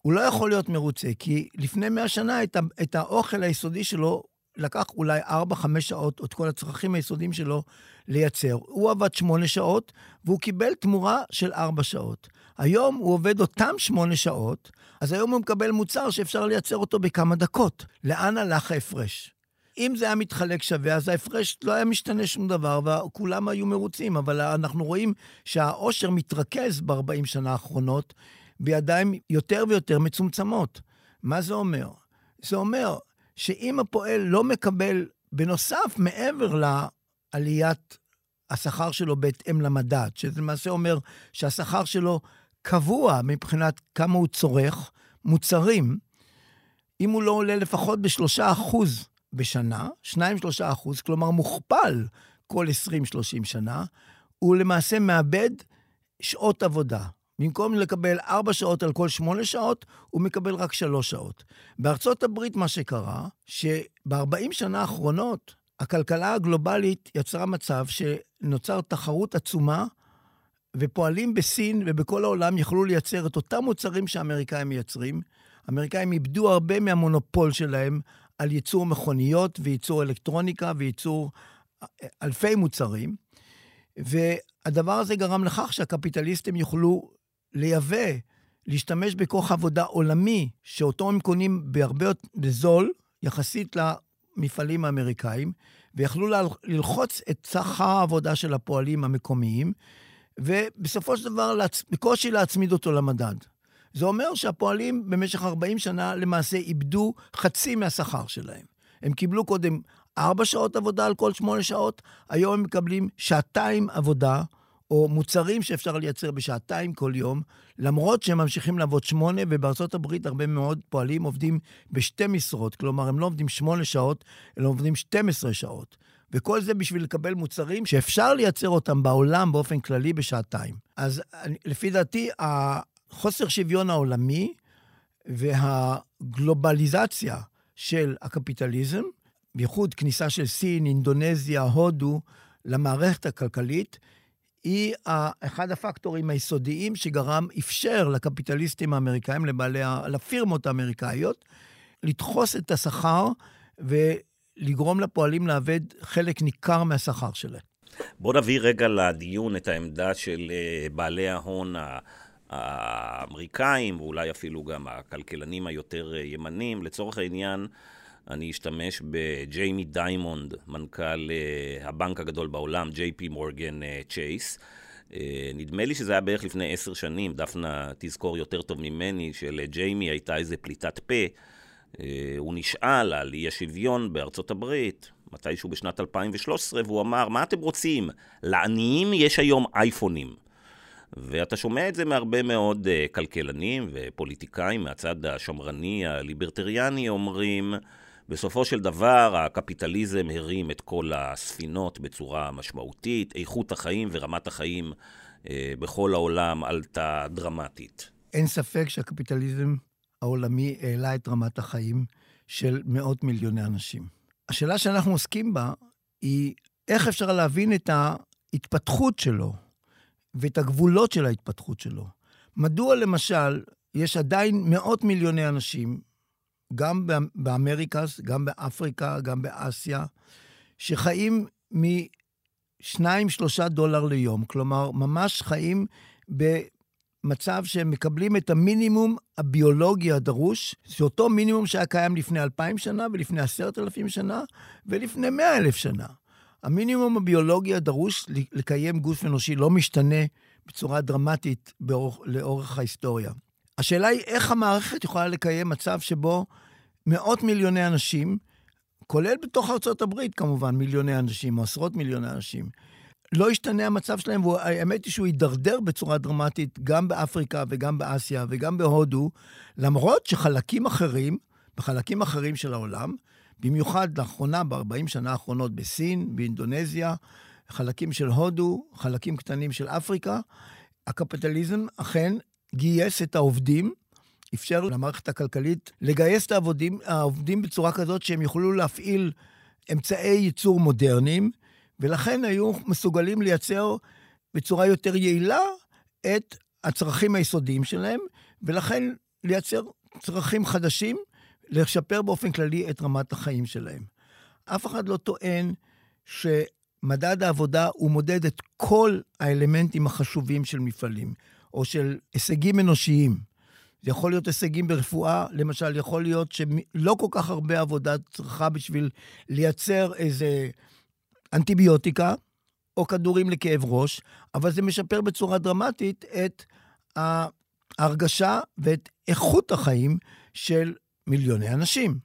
הוא לא יכול להיות מרוצה, כי לפני 100 שנה את, את האוכל היסודי שלו לקח אולי 4-5 שעות, את כל הצרכים היסודיים שלו, לייצר. הוא עבד 8 שעות, והוא קיבל תמורה של 4 שעות. היום הוא עובד אותם 8 שעות, אז היום הוא מקבל מוצר שאפשר לייצר אותו בכמה דקות. לאן הלך ההפרש? אם זה היה מתחלק שווה, אז ההפרש לא היה משתנה שום דבר, וכולם היו מרוצים. אבל אנחנו רואים שהעושר מתרכז ב-40 שנה האחרונות בידיים יותר ויותר מצומצמות. מה זה אומר? זה אומר שאם הפועל לא מקבל, בנוסף, מעבר לעליית השכר שלו בהתאם למדד, שזה למעשה אומר שהשכר שלו קבוע מבחינת כמה הוא צורך מוצרים, אם הוא לא עולה לפחות בשלושה אחוז בשנה, שניים שלושה אחוז, כלומר מוכפל כל 20-30 שנה, הוא למעשה מאבד שעות עבודה. במקום לקבל ארבע שעות על כל שמונה שעות, הוא מקבל רק שלוש שעות. בארצות הברית מה שקרה, שב-40 שנה האחרונות, הכלכלה הגלובלית יצרה מצב שנוצר תחרות עצומה, ופועלים בסין ובכל העולם יכלו לייצר את אותם מוצרים שהאמריקאים מייצרים. האמריקאים איבדו הרבה מהמונופול שלהם על ייצור מכוניות וייצור אלקטרוניקה וייצור אלפי מוצרים. והדבר הזה גרם לכך שהקפיטליסטים יוכלו לייבא, להשתמש בכוח עבודה עולמי, שאותו הם קונים בהרבה יותר בזול, יחסית למפעלים האמריקאים, ויכלו ללחוץ את סחר העבודה של הפועלים המקומיים, ובסופו של דבר בקושי להצמיד אותו למדד. זה אומר שהפועלים במשך 40 שנה למעשה איבדו חצי מהשכר שלהם. הם קיבלו קודם ארבע שעות עבודה על כל שמונה שעות, היום הם מקבלים שעתיים עבודה או מוצרים שאפשר לייצר בשעתיים כל יום, למרות שהם ממשיכים לעבוד שמונה, ובארצות הברית הרבה מאוד פועלים עובדים בשתי משרות, כלומר, הם לא עובדים שמונה שעות, אלא עובדים 12 שעות. וכל זה בשביל לקבל מוצרים שאפשר לייצר אותם בעולם באופן כללי בשעתיים. אז לפי דעתי, החוסר שוויון העולמי והגלובליזציה של הקפיטליזם, בייחוד כניסה של סין, אינדונזיה, הודו, למערכת הכלכלית, היא אחד הפקטורים היסודיים שגרם, אפשר לקפיטליסטים האמריקאים, לבעלי, לפירמות האמריקאיות, לדחוס את השכר ולגרום לפועלים לאבד חלק ניכר מהשכר שלהם. בוא נביא רגע לדיון את העמדה של אה, בעלי ההון האמריקאים, ואולי אפילו גם הכלכלנים היותר אה, ימנים. לצורך העניין, אני אשתמש בג'יימי דיימונד, מנכ"ל אה, הבנק הגדול בעולם, JP מורגן צ'ייס. Uh, נדמה לי שזה היה בערך לפני עשר שנים, דפנה תזכור יותר טוב ממני, שלג'יימי הייתה איזה פליטת פה. הוא נשאל על אי השוויון בארצות הברית, מתישהו בשנת 2013, והוא אמר, מה אתם רוצים? לעניים יש היום אייפונים. ואתה שומע את זה מהרבה מאוד כלכלנים ופוליטיקאים מהצד השמרני, הליברטריאני, אומרים, בסופו של דבר, הקפיטליזם הרים את כל הספינות בצורה משמעותית, איכות החיים ורמת החיים אה, בכל העולם עלתה דרמטית. אין ספק שהקפיטליזם העולמי העלה את רמת החיים של מאות מיליוני אנשים. השאלה שאנחנו עוסקים בה היא איך אפשר להבין את ההתפתחות שלו ואת הגבולות של ההתפתחות שלו. מדוע למשל יש עדיין מאות מיליוני אנשים גם באמריקס, גם באפריקה, גם באסיה, שחיים מ-2-3 דולר ליום, כלומר, ממש חיים מצב שהם מקבלים את המינימום הביולוגי הדרוש, שאותו מינימום שהיה קיים לפני אלפיים שנה ולפני עשרת אלפים שנה ולפני מאה אלף שנה. המינימום הביולוגי הדרוש לקיים גוף אנושי לא משתנה בצורה דרמטית באורך, לאורך ההיסטוריה. השאלה היא איך המערכת יכולה לקיים מצב שבו מאות מיליוני אנשים, כולל בתוך ארצות הברית כמובן, מיליוני אנשים או עשרות מיליוני אנשים, לא ישתנה המצב שלהם, והאמת היא שהוא יידרדר בצורה דרמטית גם באפריקה וגם באסיה וגם בהודו, למרות שחלקים אחרים, בחלקים אחרים של העולם, במיוחד לאחרונה, ב-40 שנה האחרונות בסין, באינדונזיה, חלקים של הודו, חלקים קטנים של אפריקה, הקפיטליזם אכן גייס את העובדים, אפשר למערכת הכלכלית לגייס את העובדים, העובדים בצורה כזאת שהם יוכלו להפעיל אמצעי ייצור מודרניים, ולכן היו מסוגלים לייצר בצורה יותר יעילה את הצרכים היסודיים שלהם, ולכן לייצר צרכים חדשים, לשפר באופן כללי את רמת החיים שלהם. אף אחד לא טוען שמדד העבודה הוא מודד את כל האלמנטים החשובים של מפעלים, או של הישגים אנושיים. זה יכול להיות הישגים ברפואה, למשל, יכול להיות שלא כל כך הרבה עבודה צריכה בשביל לייצר איזה אנטיביוטיקה או כדורים לכאב ראש, אבל זה משפר בצורה דרמטית את ההרגשה ואת איכות החיים של מיליוני אנשים.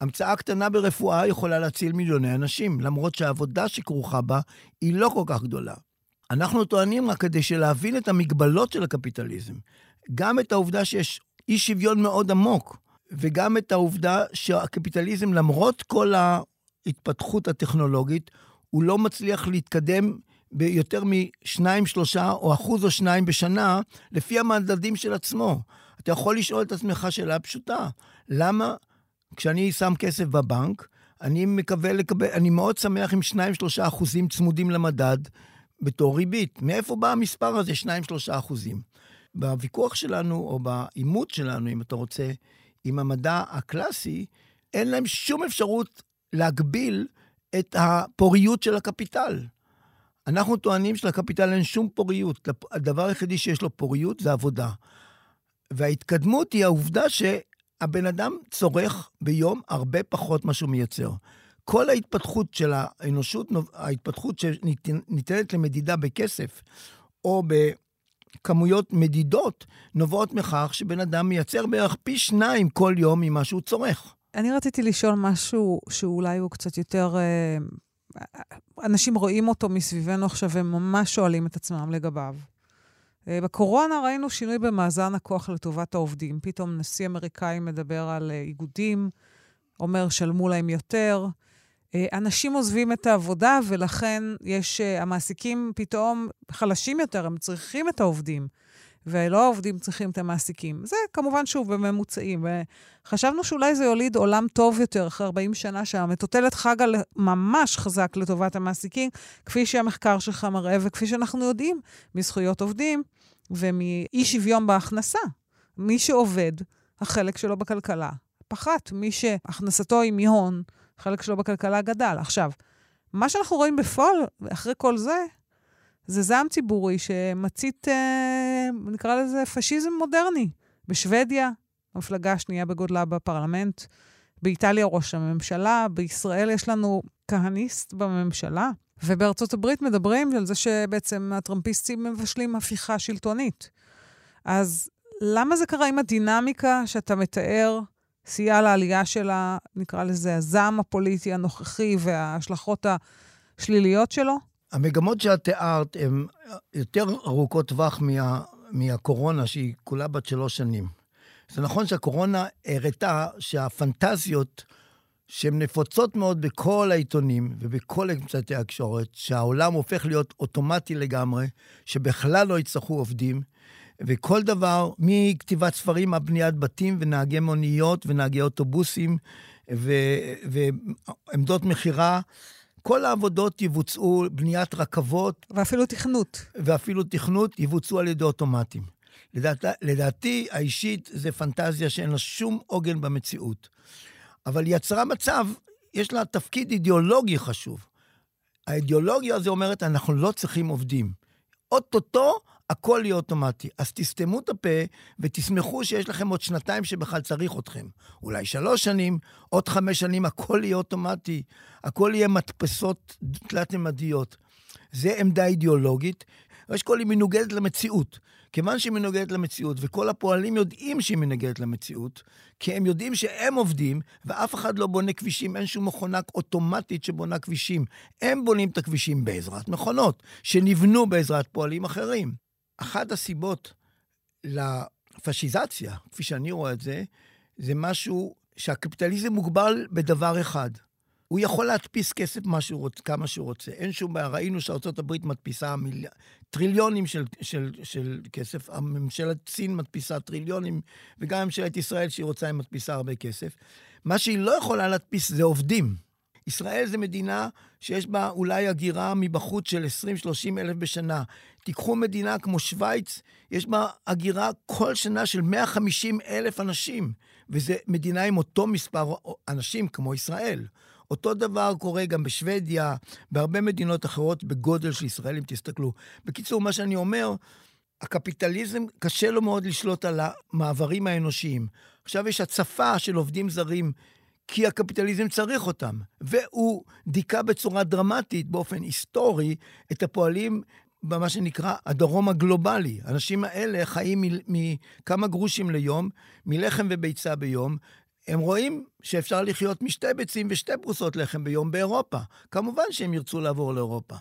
המצאה קטנה ברפואה יכולה להציל מיליוני אנשים, למרות שהעבודה שכרוכה בה היא לא כל כך גדולה. אנחנו טוענים רק כדי שלהבין את המגבלות של הקפיטליזם, גם את העובדה שיש אי שוויון מאוד עמוק, וגם את העובדה שהקפיטליזם, למרות כל ההתפתחות הטכנולוגית, הוא לא מצליח להתקדם ביותר משניים, שלושה, או אחוז או שניים בשנה, לפי המדדים של עצמו. אתה יכול לשאול את עצמך שאלה פשוטה, למה כשאני שם כסף בבנק, אני מקווה לקבל, אני מאוד שמח עם 2-3 אחוזים צמודים למדד בתור ריבית. מאיפה בא המספר הזה, 2-3 אחוזים? בוויכוח שלנו, או בעימות שלנו, אם אתה רוצה, עם המדע הקלאסי, אין להם שום אפשרות להגביל את הפוריות של הקפיטל. אנחנו טוענים שלקפיטל אין שום פוריות. הדבר היחידי שיש לו פוריות זה עבודה. וההתקדמות היא העובדה שהבן אדם צורך ביום הרבה פחות ממה שהוא מייצר. כל ההתפתחות של האנושות, ההתפתחות שניתנת למדידה בכסף, או בכמויות מדידות, נובעות מכך שבן אדם מייצר בערך פי שניים כל יום ממה שהוא צורך. אני רציתי לשאול משהו שאולי הוא קצת יותר... אה, אנשים רואים אותו מסביבנו עכשיו וממש שואלים את עצמם לגביו. אה, בקורונה ראינו שינוי במאזן הכוח לטובת העובדים. פתאום נשיא אמריקאי מדבר על אה, איגודים, אומר שלמו להם יותר. אנשים עוזבים את העבודה, ולכן יש, המעסיקים פתאום חלשים יותר, הם צריכים את העובדים. ולא העובדים צריכים את המעסיקים. זה כמובן, שוב, בממוצעים. חשבנו שאולי זה יוליד עולם טוב יותר אחרי 40 שנה שהמטוטלת חגה ממש חזק לטובת המעסיקים, כפי שהמחקר שלך מראה, וכפי שאנחנו יודעים מזכויות עובדים ומאי שוויון בהכנסה. מי שעובד, החלק שלו בכלכלה פחת. מי שהכנסתו היא מהון, החלק שלו בכלכלה גדל. עכשיו, מה שאנחנו רואים בפועל, אחרי כל זה, זה זעם ציבורי שמצית, אה, נקרא לזה פשיזם מודרני. בשוודיה, המפלגה השנייה בגודלה בפרלמנט, באיטליה ראש הממשלה, בישראל יש לנו כהניסט בממשלה, ובארצות הברית מדברים על זה שבעצם הטראמפיסטים מבשלים הפיכה שלטונית. אז למה זה קרה עם הדינמיקה שאתה מתאר סייעה לעלייה של. נקרא לזה, הזעם הפוליטי הנוכחי וההשלכות השליליות שלו? המגמות שאת תיארת הן יותר ארוכות טווח מה, מהקורונה, שהיא כולה בת שלוש שנים. זה נכון שהקורונה הראתה שהפנטזיות שהן נפוצות מאוד בכל העיתונים ובכל אמצעי התקשורת, שהעולם הופך להיות אוטומטי לגמרי, שבכלל לא יצטרכו עובדים, וכל דבר, מכתיבת ספרים עד בניית בתים ונהגי מוניות ונהגי אוטובוסים ו... ועמדות מכירה, כל העבודות יבוצעו, בניית רכבות. ואפילו תכנות. ואפילו תכנות יבוצעו על ידי אוטומטים. לדעת, לדעתי האישית זה פנטזיה שאין לה שום עוגן במציאות. אבל היא יצרה מצב, יש לה תפקיד אידיאולוגי חשוב. האידיאולוגיה הזו אומרת, אנחנו לא צריכים עובדים. אוטוטו הכל יהיה אוטומטי. אז תסתמו את הפה ותשמחו שיש לכם עוד שנתיים שבכלל צריך אתכם. אולי שלוש שנים, עוד חמש שנים, הכל יהיה אוטומטי. הכל יהיה מדפסות תלת-ממדיות. זה עמדה אידיאולוגית. ראש כל היא מנוגדת למציאות. כיוון שהיא מנוגדת למציאות, וכל הפועלים יודעים שהיא מנוגדת למציאות, כי הם יודעים שהם עובדים, ואף אחד לא בונה כבישים, אין שום מכונה אוטומטית שבונה כבישים. הם בונים את הכבישים בעזרת מכונות, שנבנו בעזרת פועלים אחרים. אחת הסיבות לפשיזציה, כפי שאני רואה את זה, זה משהו שהקפיטליזם מוגבל בדבר אחד. הוא יכול להדפיס כסף שהוא רוצ, כמה שהוא רוצה. אין שום בעיה. ראינו שארה"ב מדפיסה מיל... טריליונים של, של, של כסף, הממשלת סין מדפיסה טריליונים, וגם ממשלת ישראל, שהיא רוצה, היא מדפיסה הרבה כסף. מה שהיא לא יכולה להדפיס זה עובדים. ישראל זו מדינה שיש בה אולי הגירה מבחוץ של 20-30 אלף בשנה. תיקחו מדינה כמו שווייץ, יש בה הגירה כל שנה של 150 אלף אנשים, וזו מדינה עם אותו מספר אנשים כמו ישראל. אותו דבר קורה גם בשוודיה, בהרבה מדינות אחרות בגודל של ישראל, אם תסתכלו. בקיצור, מה שאני אומר, הקפיטליזם, קשה לו מאוד לשלוט על המעברים האנושיים. עכשיו יש הצפה של עובדים זרים, כי הקפיטליזם צריך אותם, והוא דיכא בצורה דרמטית, באופן היסטורי, את הפועלים במה שנקרא הדרום הגלובלי. האנשים האלה חיים מכמה גרושים ליום, מלחם וביצה ביום, הם רואים שאפשר לחיות משתי ביצים ושתי פרוסות לחם ביום באירופה. כמובן שהם ירצו לעבור לאירופה.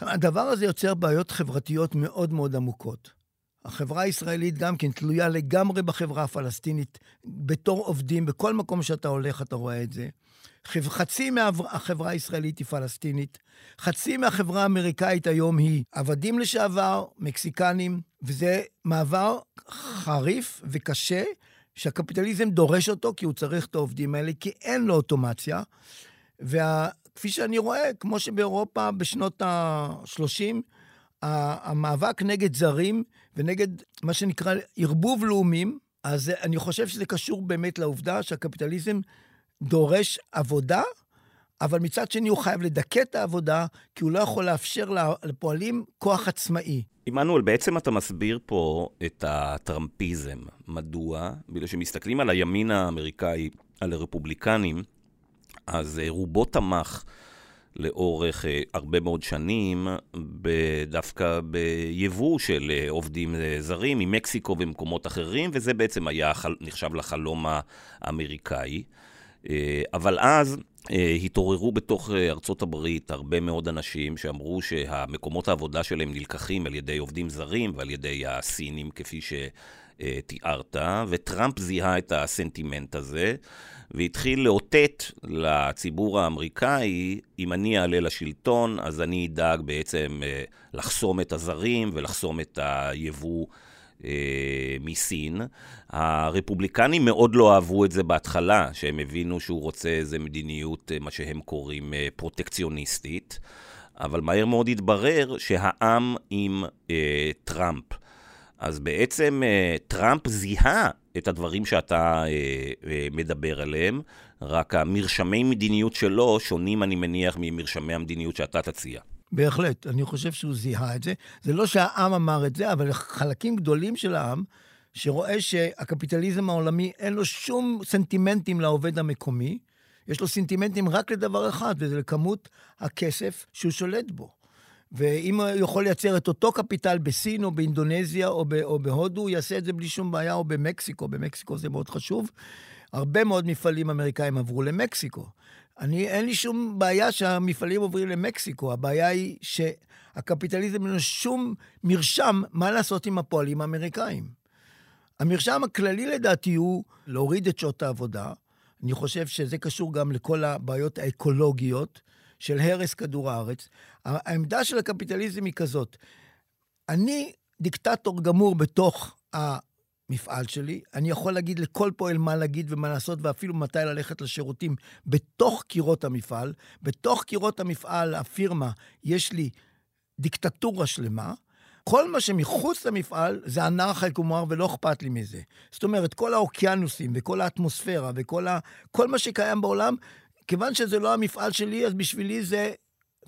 הדבר הזה יוצר בעיות חברתיות מאוד מאוד עמוקות. החברה הישראלית גם כן תלויה לגמרי בחברה הפלסטינית, בתור עובדים, בכל מקום שאתה הולך אתה רואה את זה. חצי מהחברה הישראלית היא פלסטינית, חצי מהחברה האמריקאית היום היא עבדים לשעבר, מקסיקנים, וזה מעבר חריף וקשה, שהקפיטליזם דורש אותו כי הוא צריך את העובדים האלה, כי אין לו אוטומציה. וכפי שאני רואה, כמו שבאירופה בשנות ה-30, המאבק נגד זרים ונגד מה שנקרא ערבוב לאומים, אז אני חושב שזה קשור באמת לעובדה שהקפיטליזם דורש עבודה, אבל מצד שני הוא חייב לדכא את העבודה, כי הוא לא יכול לאפשר לפועלים כוח עצמאי. עמנואל, בעצם אתה מסביר פה את הטראמפיזם. מדוע? בגלל שמסתכלים על הימין האמריקאי, על הרפובליקנים, אז אה, רובו תמך לאורך אה, הרבה מאוד שנים, דווקא ביבוא של אה, עובדים זרים ממקסיקו ומקומות אחרים, וזה בעצם היה נחשב לחלום האמריקאי. אבל אז אה, התעוררו בתוך אה, ארצות הברית הרבה מאוד אנשים שאמרו שהמקומות העבודה שלהם נלקחים על ידי עובדים זרים ועל ידי הסינים, כפי שתיארת, וטראמפ זיהה את הסנטימנט הזה, והתחיל לאותת לציבור האמריקאי, אם אני אעלה לשלטון, אז אני אדאג בעצם אה, לחסום את הזרים ולחסום את היבוא. אה, מסין. הרפובליקנים מאוד לא אהבו את זה בהתחלה, שהם הבינו שהוא רוצה איזה מדיניות, אה, מה שהם קוראים אה, פרוטקציוניסטית, אבל מהר מאוד התברר שהעם עם אה, טראמפ. אז בעצם אה, טראמפ זיהה את הדברים שאתה אה, אה, מדבר עליהם, רק המרשמי מדיניות שלו שונים, אני מניח, ממרשמי המדיניות שאתה תציע. בהחלט, אני חושב שהוא זיהה את זה. זה לא שהעם אמר את זה, אבל חלקים גדולים של העם, שרואה שהקפיטליזם העולמי אין לו שום סנטימנטים לעובד המקומי, יש לו סנטימנטים רק לדבר אחד, וזה לכמות הכסף שהוא שולט בו. ואם הוא יכול לייצר את אותו קפיטל בסין או באינדונזיה או, ב- או בהודו, הוא יעשה את זה בלי שום בעיה, או במקסיקו, במקסיקו זה מאוד חשוב. הרבה מאוד מפעלים אמריקאים עברו למקסיקו. אני, אין לי שום בעיה שהמפעלים עוברים למקסיקו. הבעיה היא שהקפיטליזם אין לו שום מרשם מה לעשות עם הפועלים האמריקאים. המרשם הכללי לדעתי הוא להוריד את שעות העבודה. אני חושב שזה קשור גם לכל הבעיות האקולוגיות של הרס כדור הארץ. העמדה של הקפיטליזם היא כזאת, אני דיקטטור גמור בתוך המפעל שלי, אני יכול להגיד לכל פועל מה להגיד ומה לעשות, ואפילו מתי ללכת לשירותים בתוך קירות המפעל. בתוך קירות המפעל, הפירמה, יש לי דיקטטורה שלמה. כל מה שמחוץ למפעל זה אנרכיה קומר ולא אכפת לי מזה. זאת אומרת, כל האוקיינוסים וכל האטמוספירה וכל ה... כל מה שקיים בעולם, כיוון שזה לא המפעל שלי, אז בשבילי זה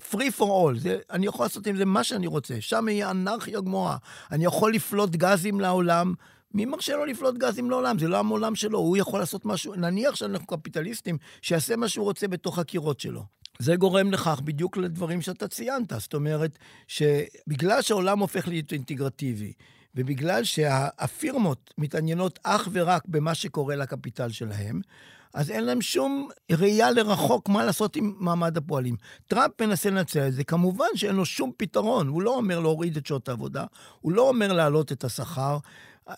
free for all, זה, אני יכול לעשות עם זה מה שאני רוצה, שם יהיה אנרכיה גמורה. אני יכול לפלוט גזים לעולם. מי מרשה לו לפלוט גזים לעולם? זה לא העולם שלו, הוא יכול לעשות משהו, נניח שאנחנו קפיטליסטים, שיעשה מה שהוא רוצה בתוך הקירות שלו. זה גורם לכך בדיוק לדברים שאתה ציינת. זאת אומרת, שבגלל שהעולם הופך להיות אינטגרטיבי, ובגלל שהפירמות מתעניינות אך ורק במה שקורה לקפיטל שלהם, אז אין להם שום ראייה לרחוק מה לעשות עם מעמד הפועלים. טראמפ מנסה לנצל את זה, כמובן שאין לו שום פתרון. הוא לא אומר להוריד את שעות העבודה, הוא לא אומר להעלות את השכר.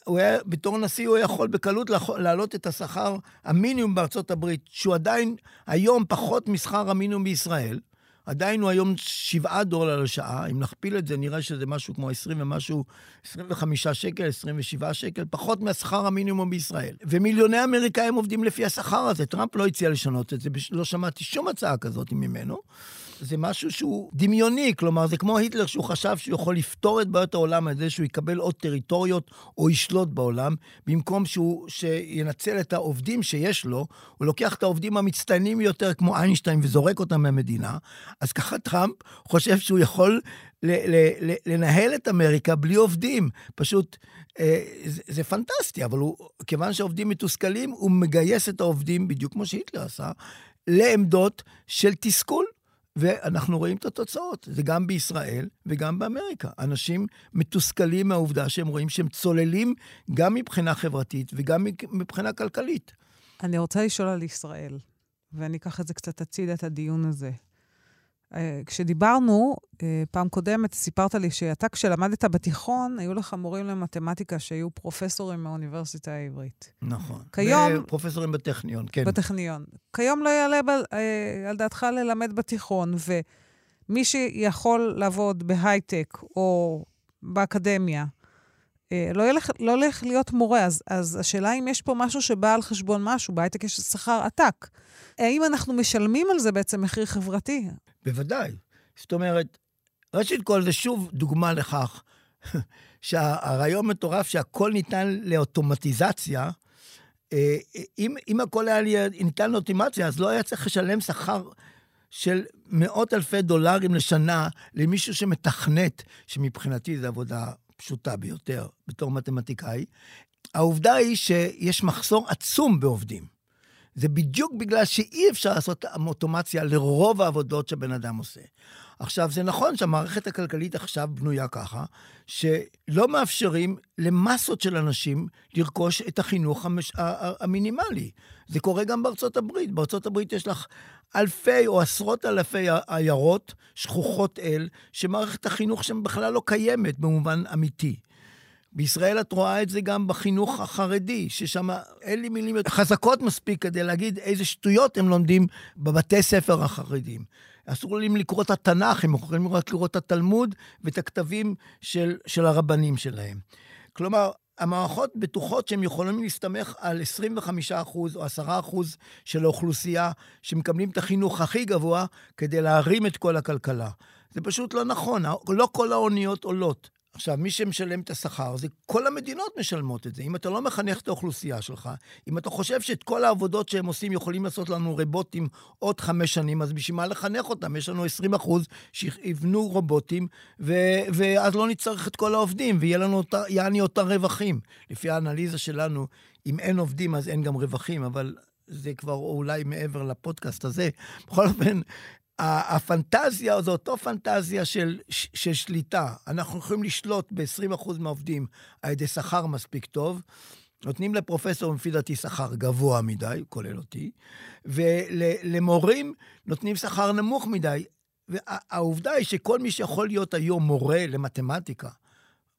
הוא היה, בתור נשיא הוא יכול בקלות להעלות את השכר המינימום בארצות הברית, שהוא עדיין היום פחות משכר המינימום בישראל. עדיין הוא היום 7 דולר לשעה, אם נכפיל את זה, נראה שזה משהו כמו 20 ומשהו, 25 שקל, 27 שקל, פחות מהשכר המינימום בישראל. ומיליוני אמריקאים עובדים לפי השכר הזה. טראמפ לא הציע לשנות את זה, לא שמעתי שום הצעה כזאת ממנו. זה משהו שהוא דמיוני, כלומר, זה כמו היטלר שהוא חשב שהוא יכול לפתור את בעיות העולם על זה שהוא יקבל עוד טריטוריות או ישלוט בעולם, במקום שהוא שינצל את העובדים שיש לו, הוא לוקח את העובדים המצטיינים יותר, כמו איינשטיין, וזורק אותם מהמדינה, אז ככה טראמפ חושב שהוא יכול לנהל את אמריקה בלי עובדים. פשוט, אה, זה, זה פנטסטי, אבל הוא, כיוון שהעובדים מתוסכלים, הוא מגייס את העובדים, בדיוק כמו שהיטלר עשה, לעמדות של תסכול. ואנחנו רואים את התוצאות, זה גם בישראל וגם באמריקה. אנשים מתוסכלים מהעובדה שהם רואים שהם צוללים גם מבחינה חברתית וגם מבחינה כלכלית. אני רוצה לשאול על ישראל, ואני אקח את זה קצת הצידה, את הדיון הזה. אה, כשדיברנו אה, פעם קודמת, סיפרת לי שאתה, כשלמדת בתיכון, היו לך מורים למתמטיקה שהיו פרופסורים מהאוניברסיטה העברית. נכון. כיום... פרופסורים בטכניון, כן. בטכניון. כיום לא יעלה ב, אה, על דעתך ללמד בתיכון, ומי שיכול לעבוד בהייטק או באקדמיה, לא ילך, לא ילך להיות מורה. אז, אז השאלה אם יש פה משהו שבא על חשבון משהו, בהייטק יש שכר עתק. האם אנחנו משלמים על זה בעצם מחיר חברתי? בוודאי. זאת אומרת, ראשית כל, זה שוב דוגמה לכך שהרעיון מטורף שהכל ניתן לאוטומטיזציה. אה, אם, אם הכל היה ניתן לאוטומציה, אז לא היה צריך לשלם שכר של מאות אלפי דולרים לשנה למישהו שמתכנת, שמבחינתי זו עבודה פשוטה ביותר בתור מתמטיקאי. העובדה היא שיש מחסור עצום בעובדים. זה בדיוק בגלל שאי אפשר לעשות אוטומציה לרוב העבודות שבן אדם עושה. עכשיו, זה נכון שהמערכת הכלכלית עכשיו בנויה ככה, שלא מאפשרים למסות של אנשים לרכוש את החינוך המש... המינימלי. זה קורה גם בארצות הברית. בארצות הברית יש לך אלפי או עשרות אלפי עיירות שכוחות אל, שמערכת החינוך שם בכלל לא קיימת במובן אמיתי. בישראל את רואה את זה גם בחינוך החרדי, ששם אין לי מילים חזקות מספיק כדי להגיד איזה שטויות הם לומדים בבתי ספר החרדים. אסור להם לקרוא את התנ"ך, הם יכולים רק לקרוא את התלמוד ואת הכתבים של, של הרבנים שלהם. כלומר, המערכות בטוחות שהם יכולים להסתמך על 25% או 10% של האוכלוסייה שמקבלים את החינוך הכי גבוה כדי להרים את כל הכלכלה. זה פשוט לא נכון, לא כל האוניות עולות. עכשיו, מי שמשלם את השכר, זה כל המדינות משלמות את זה. אם אתה לא מחנך את האוכלוסייה שלך, אם אתה חושב שאת כל העבודות שהם עושים יכולים לעשות לנו רובוטים עוד חמש שנים, אז בשביל מה לחנך אותם? יש לנו 20 אחוז שיבנו רובוטים, ו- ואז לא נצטרך את כל העובדים, ויהיה לנו אותה, יעני אותה רווחים. לפי האנליזה שלנו, אם אין עובדים אז אין גם רווחים, אבל זה כבר אולי מעבר לפודקאסט הזה. בכל אופן, הפנטזיה זו אותו פנטזיה של, של שליטה. אנחנו יכולים לשלוט ב-20% מהעובדים על ידי שכר מספיק טוב. נותנים לפרופסור, לפי דעתי, שכר גבוה מדי, כולל אותי, ולמורים נותנים שכר נמוך מדי. והעובדה היא שכל מי שיכול להיות היום מורה למתמטיקה,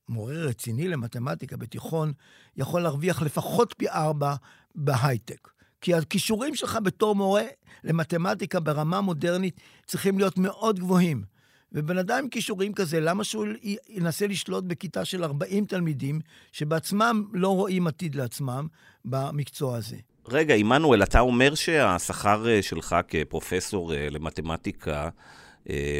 מורה רציני למתמטיקה בתיכון, יכול להרוויח לפחות פי ארבע בהייטק. כי הכישורים שלך בתור מורה למתמטיקה ברמה מודרנית צריכים להיות מאוד גבוהים. ובן אדם עם כישורים כזה, למה שהוא ינסה לשלוט בכיתה של 40 תלמידים, שבעצמם לא רואים עתיד לעצמם במקצוע הזה? רגע, עמנואל, אתה אומר שהשכר אה, שלך כפרופסור אה, למתמטיקה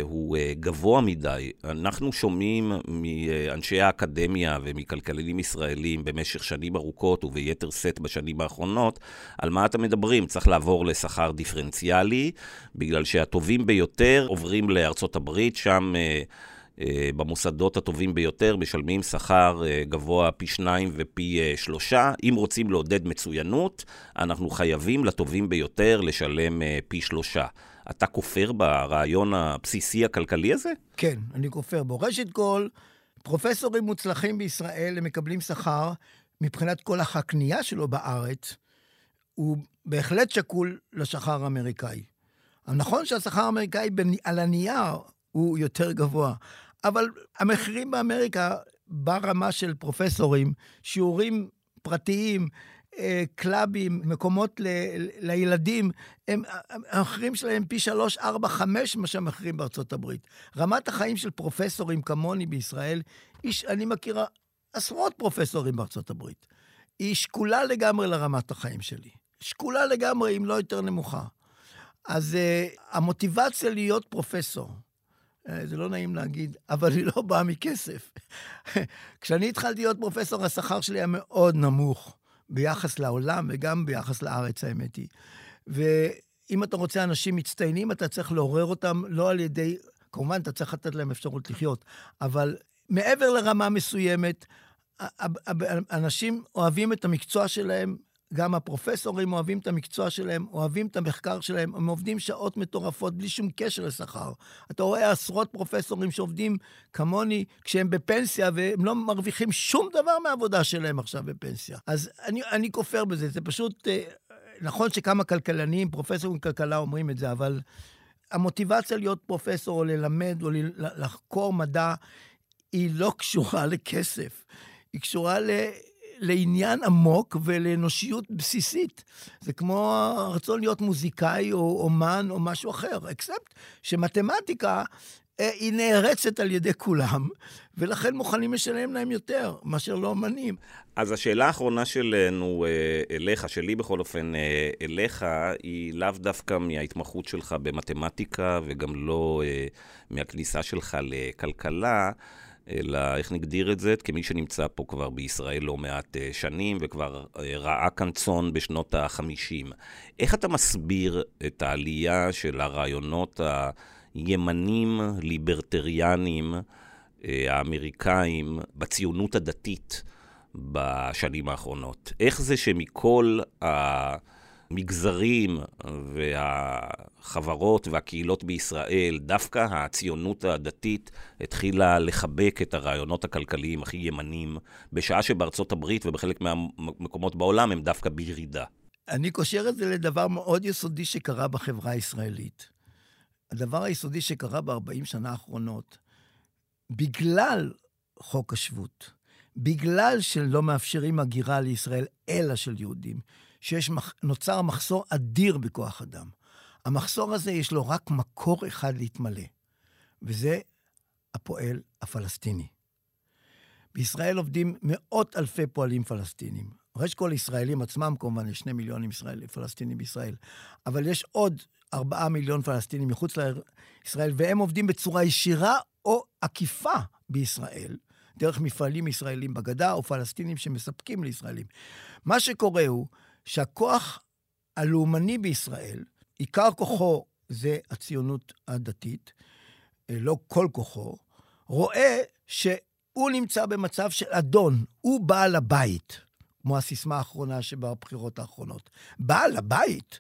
הוא אה, גבוה מדי. אנחנו שומעים מאנשי האקדמיה ומכלכלנים ישראלים במשך שנים ארוכות, וביתר שאת בשנים האחרונות, על מה אתם מדברים. צריך לעבור לשכר דיפרנציאלי, בגלל שהטובים ביותר עוברים לארצות הברית, שם... במוסדות הטובים ביותר משלמים שכר גבוה פי שניים ופי שלושה. אם רוצים לעודד מצוינות, אנחנו חייבים לטובים ביותר לשלם פי שלושה. אתה כופר ברעיון הבסיסי הכלכלי הזה? כן, אני כופר בו. ראשית כל, פרופסורים מוצלחים בישראל, הם מקבלים שכר מבחינת כל הקנייה שלו בארץ, הוא בהחלט שקול לשכר האמריקאי. נכון שהשכר האמריקאי על הנייר הוא יותר גבוה, אבל המחירים באמריקה, ברמה של פרופסורים, שיעורים פרטיים, קלאבים, מקומות ל, לילדים, הם, המחירים שלהם פי שלוש, ארבע, חמש ממה שהמחירים בארצות הברית. רמת החיים של פרופסורים כמוני בישראל, איש, אני מכירה עשרות פרופסורים בארצות הברית. היא שקולה לגמרי לרמת החיים שלי. שקולה לגמרי, אם לא יותר נמוכה. אז uh, המוטיבציה להיות פרופסור, uh, זה לא נעים להגיד, אבל היא לא באה מכסף. כשאני התחלתי להיות פרופסור, השכר שלי היה מאוד נמוך. ביחס לעולם וגם ביחס לארץ, האמת היא. ואם אתה רוצה אנשים מצטיינים, אתה צריך לעורר אותם לא על ידי, כמובן, אתה צריך לתת להם אפשרות לחיות, אבל מעבר לרמה מסוימת, אנשים אוהבים את המקצוע שלהם גם הפרופסורים אוהבים את המקצוע שלהם, אוהבים את המחקר שלהם, הם עובדים שעות מטורפות בלי שום קשר לשכר. אתה רואה עשרות פרופסורים שעובדים כמוני כשהם בפנסיה, והם לא מרוויחים שום דבר מהעבודה שלהם עכשיו בפנסיה. אז אני, אני כופר בזה, זה פשוט... אה, נכון שכמה כלכלנים, פרופסורים לכלכלה אומרים את זה, אבל המוטיבציה להיות פרופסור או ללמד או לחקור מדע, היא לא קשורה לכסף. היא קשורה ל... לעניין עמוק ולאנושיות בסיסית. זה כמו הרצון להיות מוזיקאי או אומן או משהו אחר, אקספט שמתמטיקה אה, היא נערצת על ידי כולם, ולכן מוכנים לשלם להם יותר מאשר לא אומנים. אז השאלה האחרונה שלנו אה, אליך, שלי בכל אופן אה, אליך, היא לאו דווקא מההתמחות שלך במתמטיקה וגם לא מהכניסה שלך לכלכלה. אלא איך נגדיר את זה? כמי שנמצא פה כבר בישראל לא מעט uh, שנים וכבר uh, ראה כאן צאן בשנות ה-50. איך אתה מסביר את העלייה של הרעיונות הימנים, ליברטריאנים, uh, האמריקאים, בציונות הדתית בשנים האחרונות? איך זה שמכל ה... המגזרים והחברות והקהילות בישראל, דווקא הציונות הדתית התחילה לחבק את הרעיונות הכלכליים הכי ימניים, בשעה שבארצות הברית ובחלק מהמקומות בעולם הם דווקא בירידה. אני קושר את זה לדבר מאוד יסודי שקרה בחברה הישראלית. הדבר היסודי שקרה ב-40 שנה האחרונות, בגלל חוק השבות, בגלל שלא מאפשרים הגירה לישראל, אלא של יהודים, שיש, נוצר מחסור אדיר בכוח אדם. המחסור הזה, יש לו רק מקור אחד להתמלא, וזה הפועל הפלסטיני. בישראל עובדים מאות אלפי פועלים פלסטינים. ראש כל ישראלים עצמם, כמובן, יש שני מיליונים ישראל, פלסטינים בישראל, אבל יש עוד ארבעה מיליון פלסטינים מחוץ לישראל, והם עובדים בצורה ישירה או עקיפה בישראל, דרך מפעלים ישראלים בגדה או פלסטינים שמספקים לישראלים. מה שקורה הוא שהכוח הלאומני בישראל, עיקר כוחו זה הציונות הדתית, אה, לא כל כוחו, רואה שהוא נמצא במצב של אדון, הוא בעל הבית, כמו הסיסמה האחרונה שבבחירות האחרונות. בעל הבית?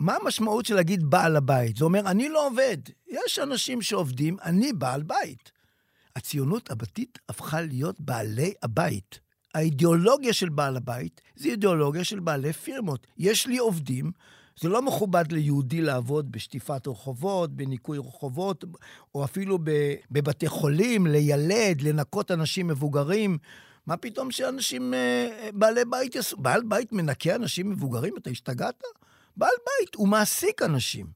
מה המשמעות של להגיד בעל הבית? זה אומר, אני לא עובד. יש אנשים שעובדים, אני בעל בית. הציונות הדתית הפכה להיות בעלי הבית. האידיאולוגיה של בעל הבית זה אידיאולוגיה של בעלי פירמות. יש לי עובדים, זה לא מכובד ליהודי לעבוד בשטיפת רחובות, בניקוי רחובות, או אפילו בבתי חולים, לילד, לנקות אנשים מבוגרים. מה פתאום שאנשים, אה, בעלי בית יעשו? בעל בית מנקה אנשים מבוגרים? אתה השתגעת? בעל בית, הוא מעסיק אנשים.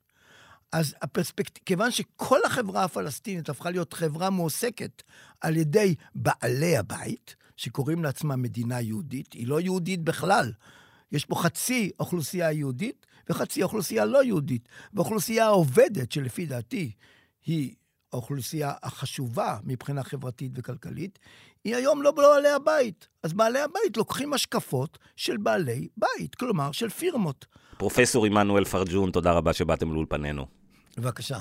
אז הפרספקט... כיוון שכל החברה הפלסטינית הפכה להיות חברה מועסקת על ידי בעלי הבית, שקוראים לעצמה מדינה יהודית, היא לא יהודית בכלל. יש פה חצי אוכלוסייה יהודית וחצי אוכלוסייה לא יהודית. ואוכלוסייה העובדת, שלפי דעתי היא האוכלוסייה החשובה מבחינה חברתית וכלכלית, היא היום לא בעלי הבית. אז בעלי הבית לוקחים השקפות של בעלי בית, כלומר של פירמות. פרופסור עמנואל פרג'ון, תודה רבה שבאתם לאולפנינו. בבקשה.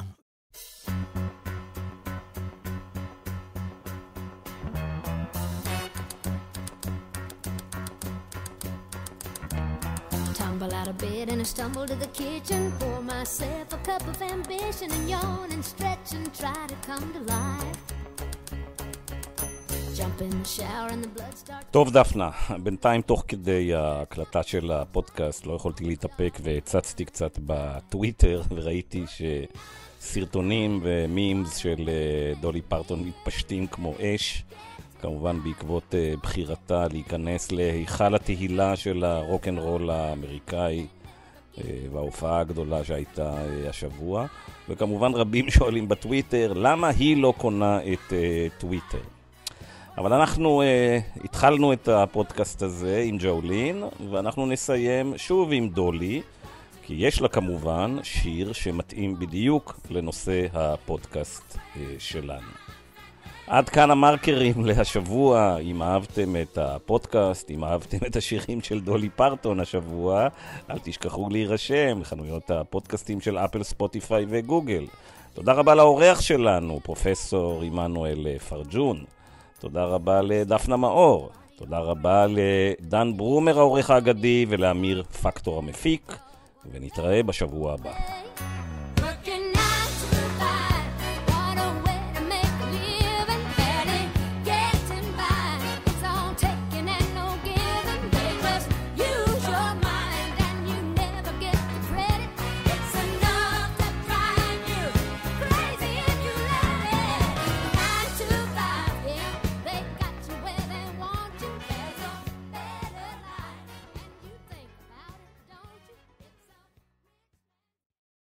Of bed and I stumble to the kitchen. Pour myself a cup of ambition and yawn and stretch and try to come to life. טוב, דפנה, בינתיים תוך כדי ההקלטה של הפודקאסט לא יכולתי להתאפק והצצתי קצת בטוויטר וראיתי שסרטונים ומימס של דולי פרטון מתפשטים כמו אש. כמובן בעקבות uh, בחירתה להיכנס להיכל התהילה של הרוקנרול האמריקאי uh, וההופעה הגדולה שהייתה uh, השבוע. וכמובן רבים שואלים בטוויטר, למה היא לא קונה את טוויטר? אבל אנחנו uh, התחלנו את הפודקאסט הזה עם ג'ולין, ואנחנו נסיים שוב עם דולי, כי יש לה כמובן שיר שמתאים בדיוק לנושא הפודקאסט uh, שלנו. עד כאן המרקרים להשבוע. אם אהבתם את הפודקאסט, אם אהבתם את השירים של דולי פרטון השבוע, אל תשכחו להירשם לחנויות הפודקאסטים של אפל, ספוטיפיי וגוגל. תודה רבה לאורח שלנו, פרופסור עמנואל פרג'ון. תודה רבה לדפנה מאור. תודה רבה לדן ברומר העורך האגדי ולאמיר פקטור המפיק, ונתראה בשבוע הבא.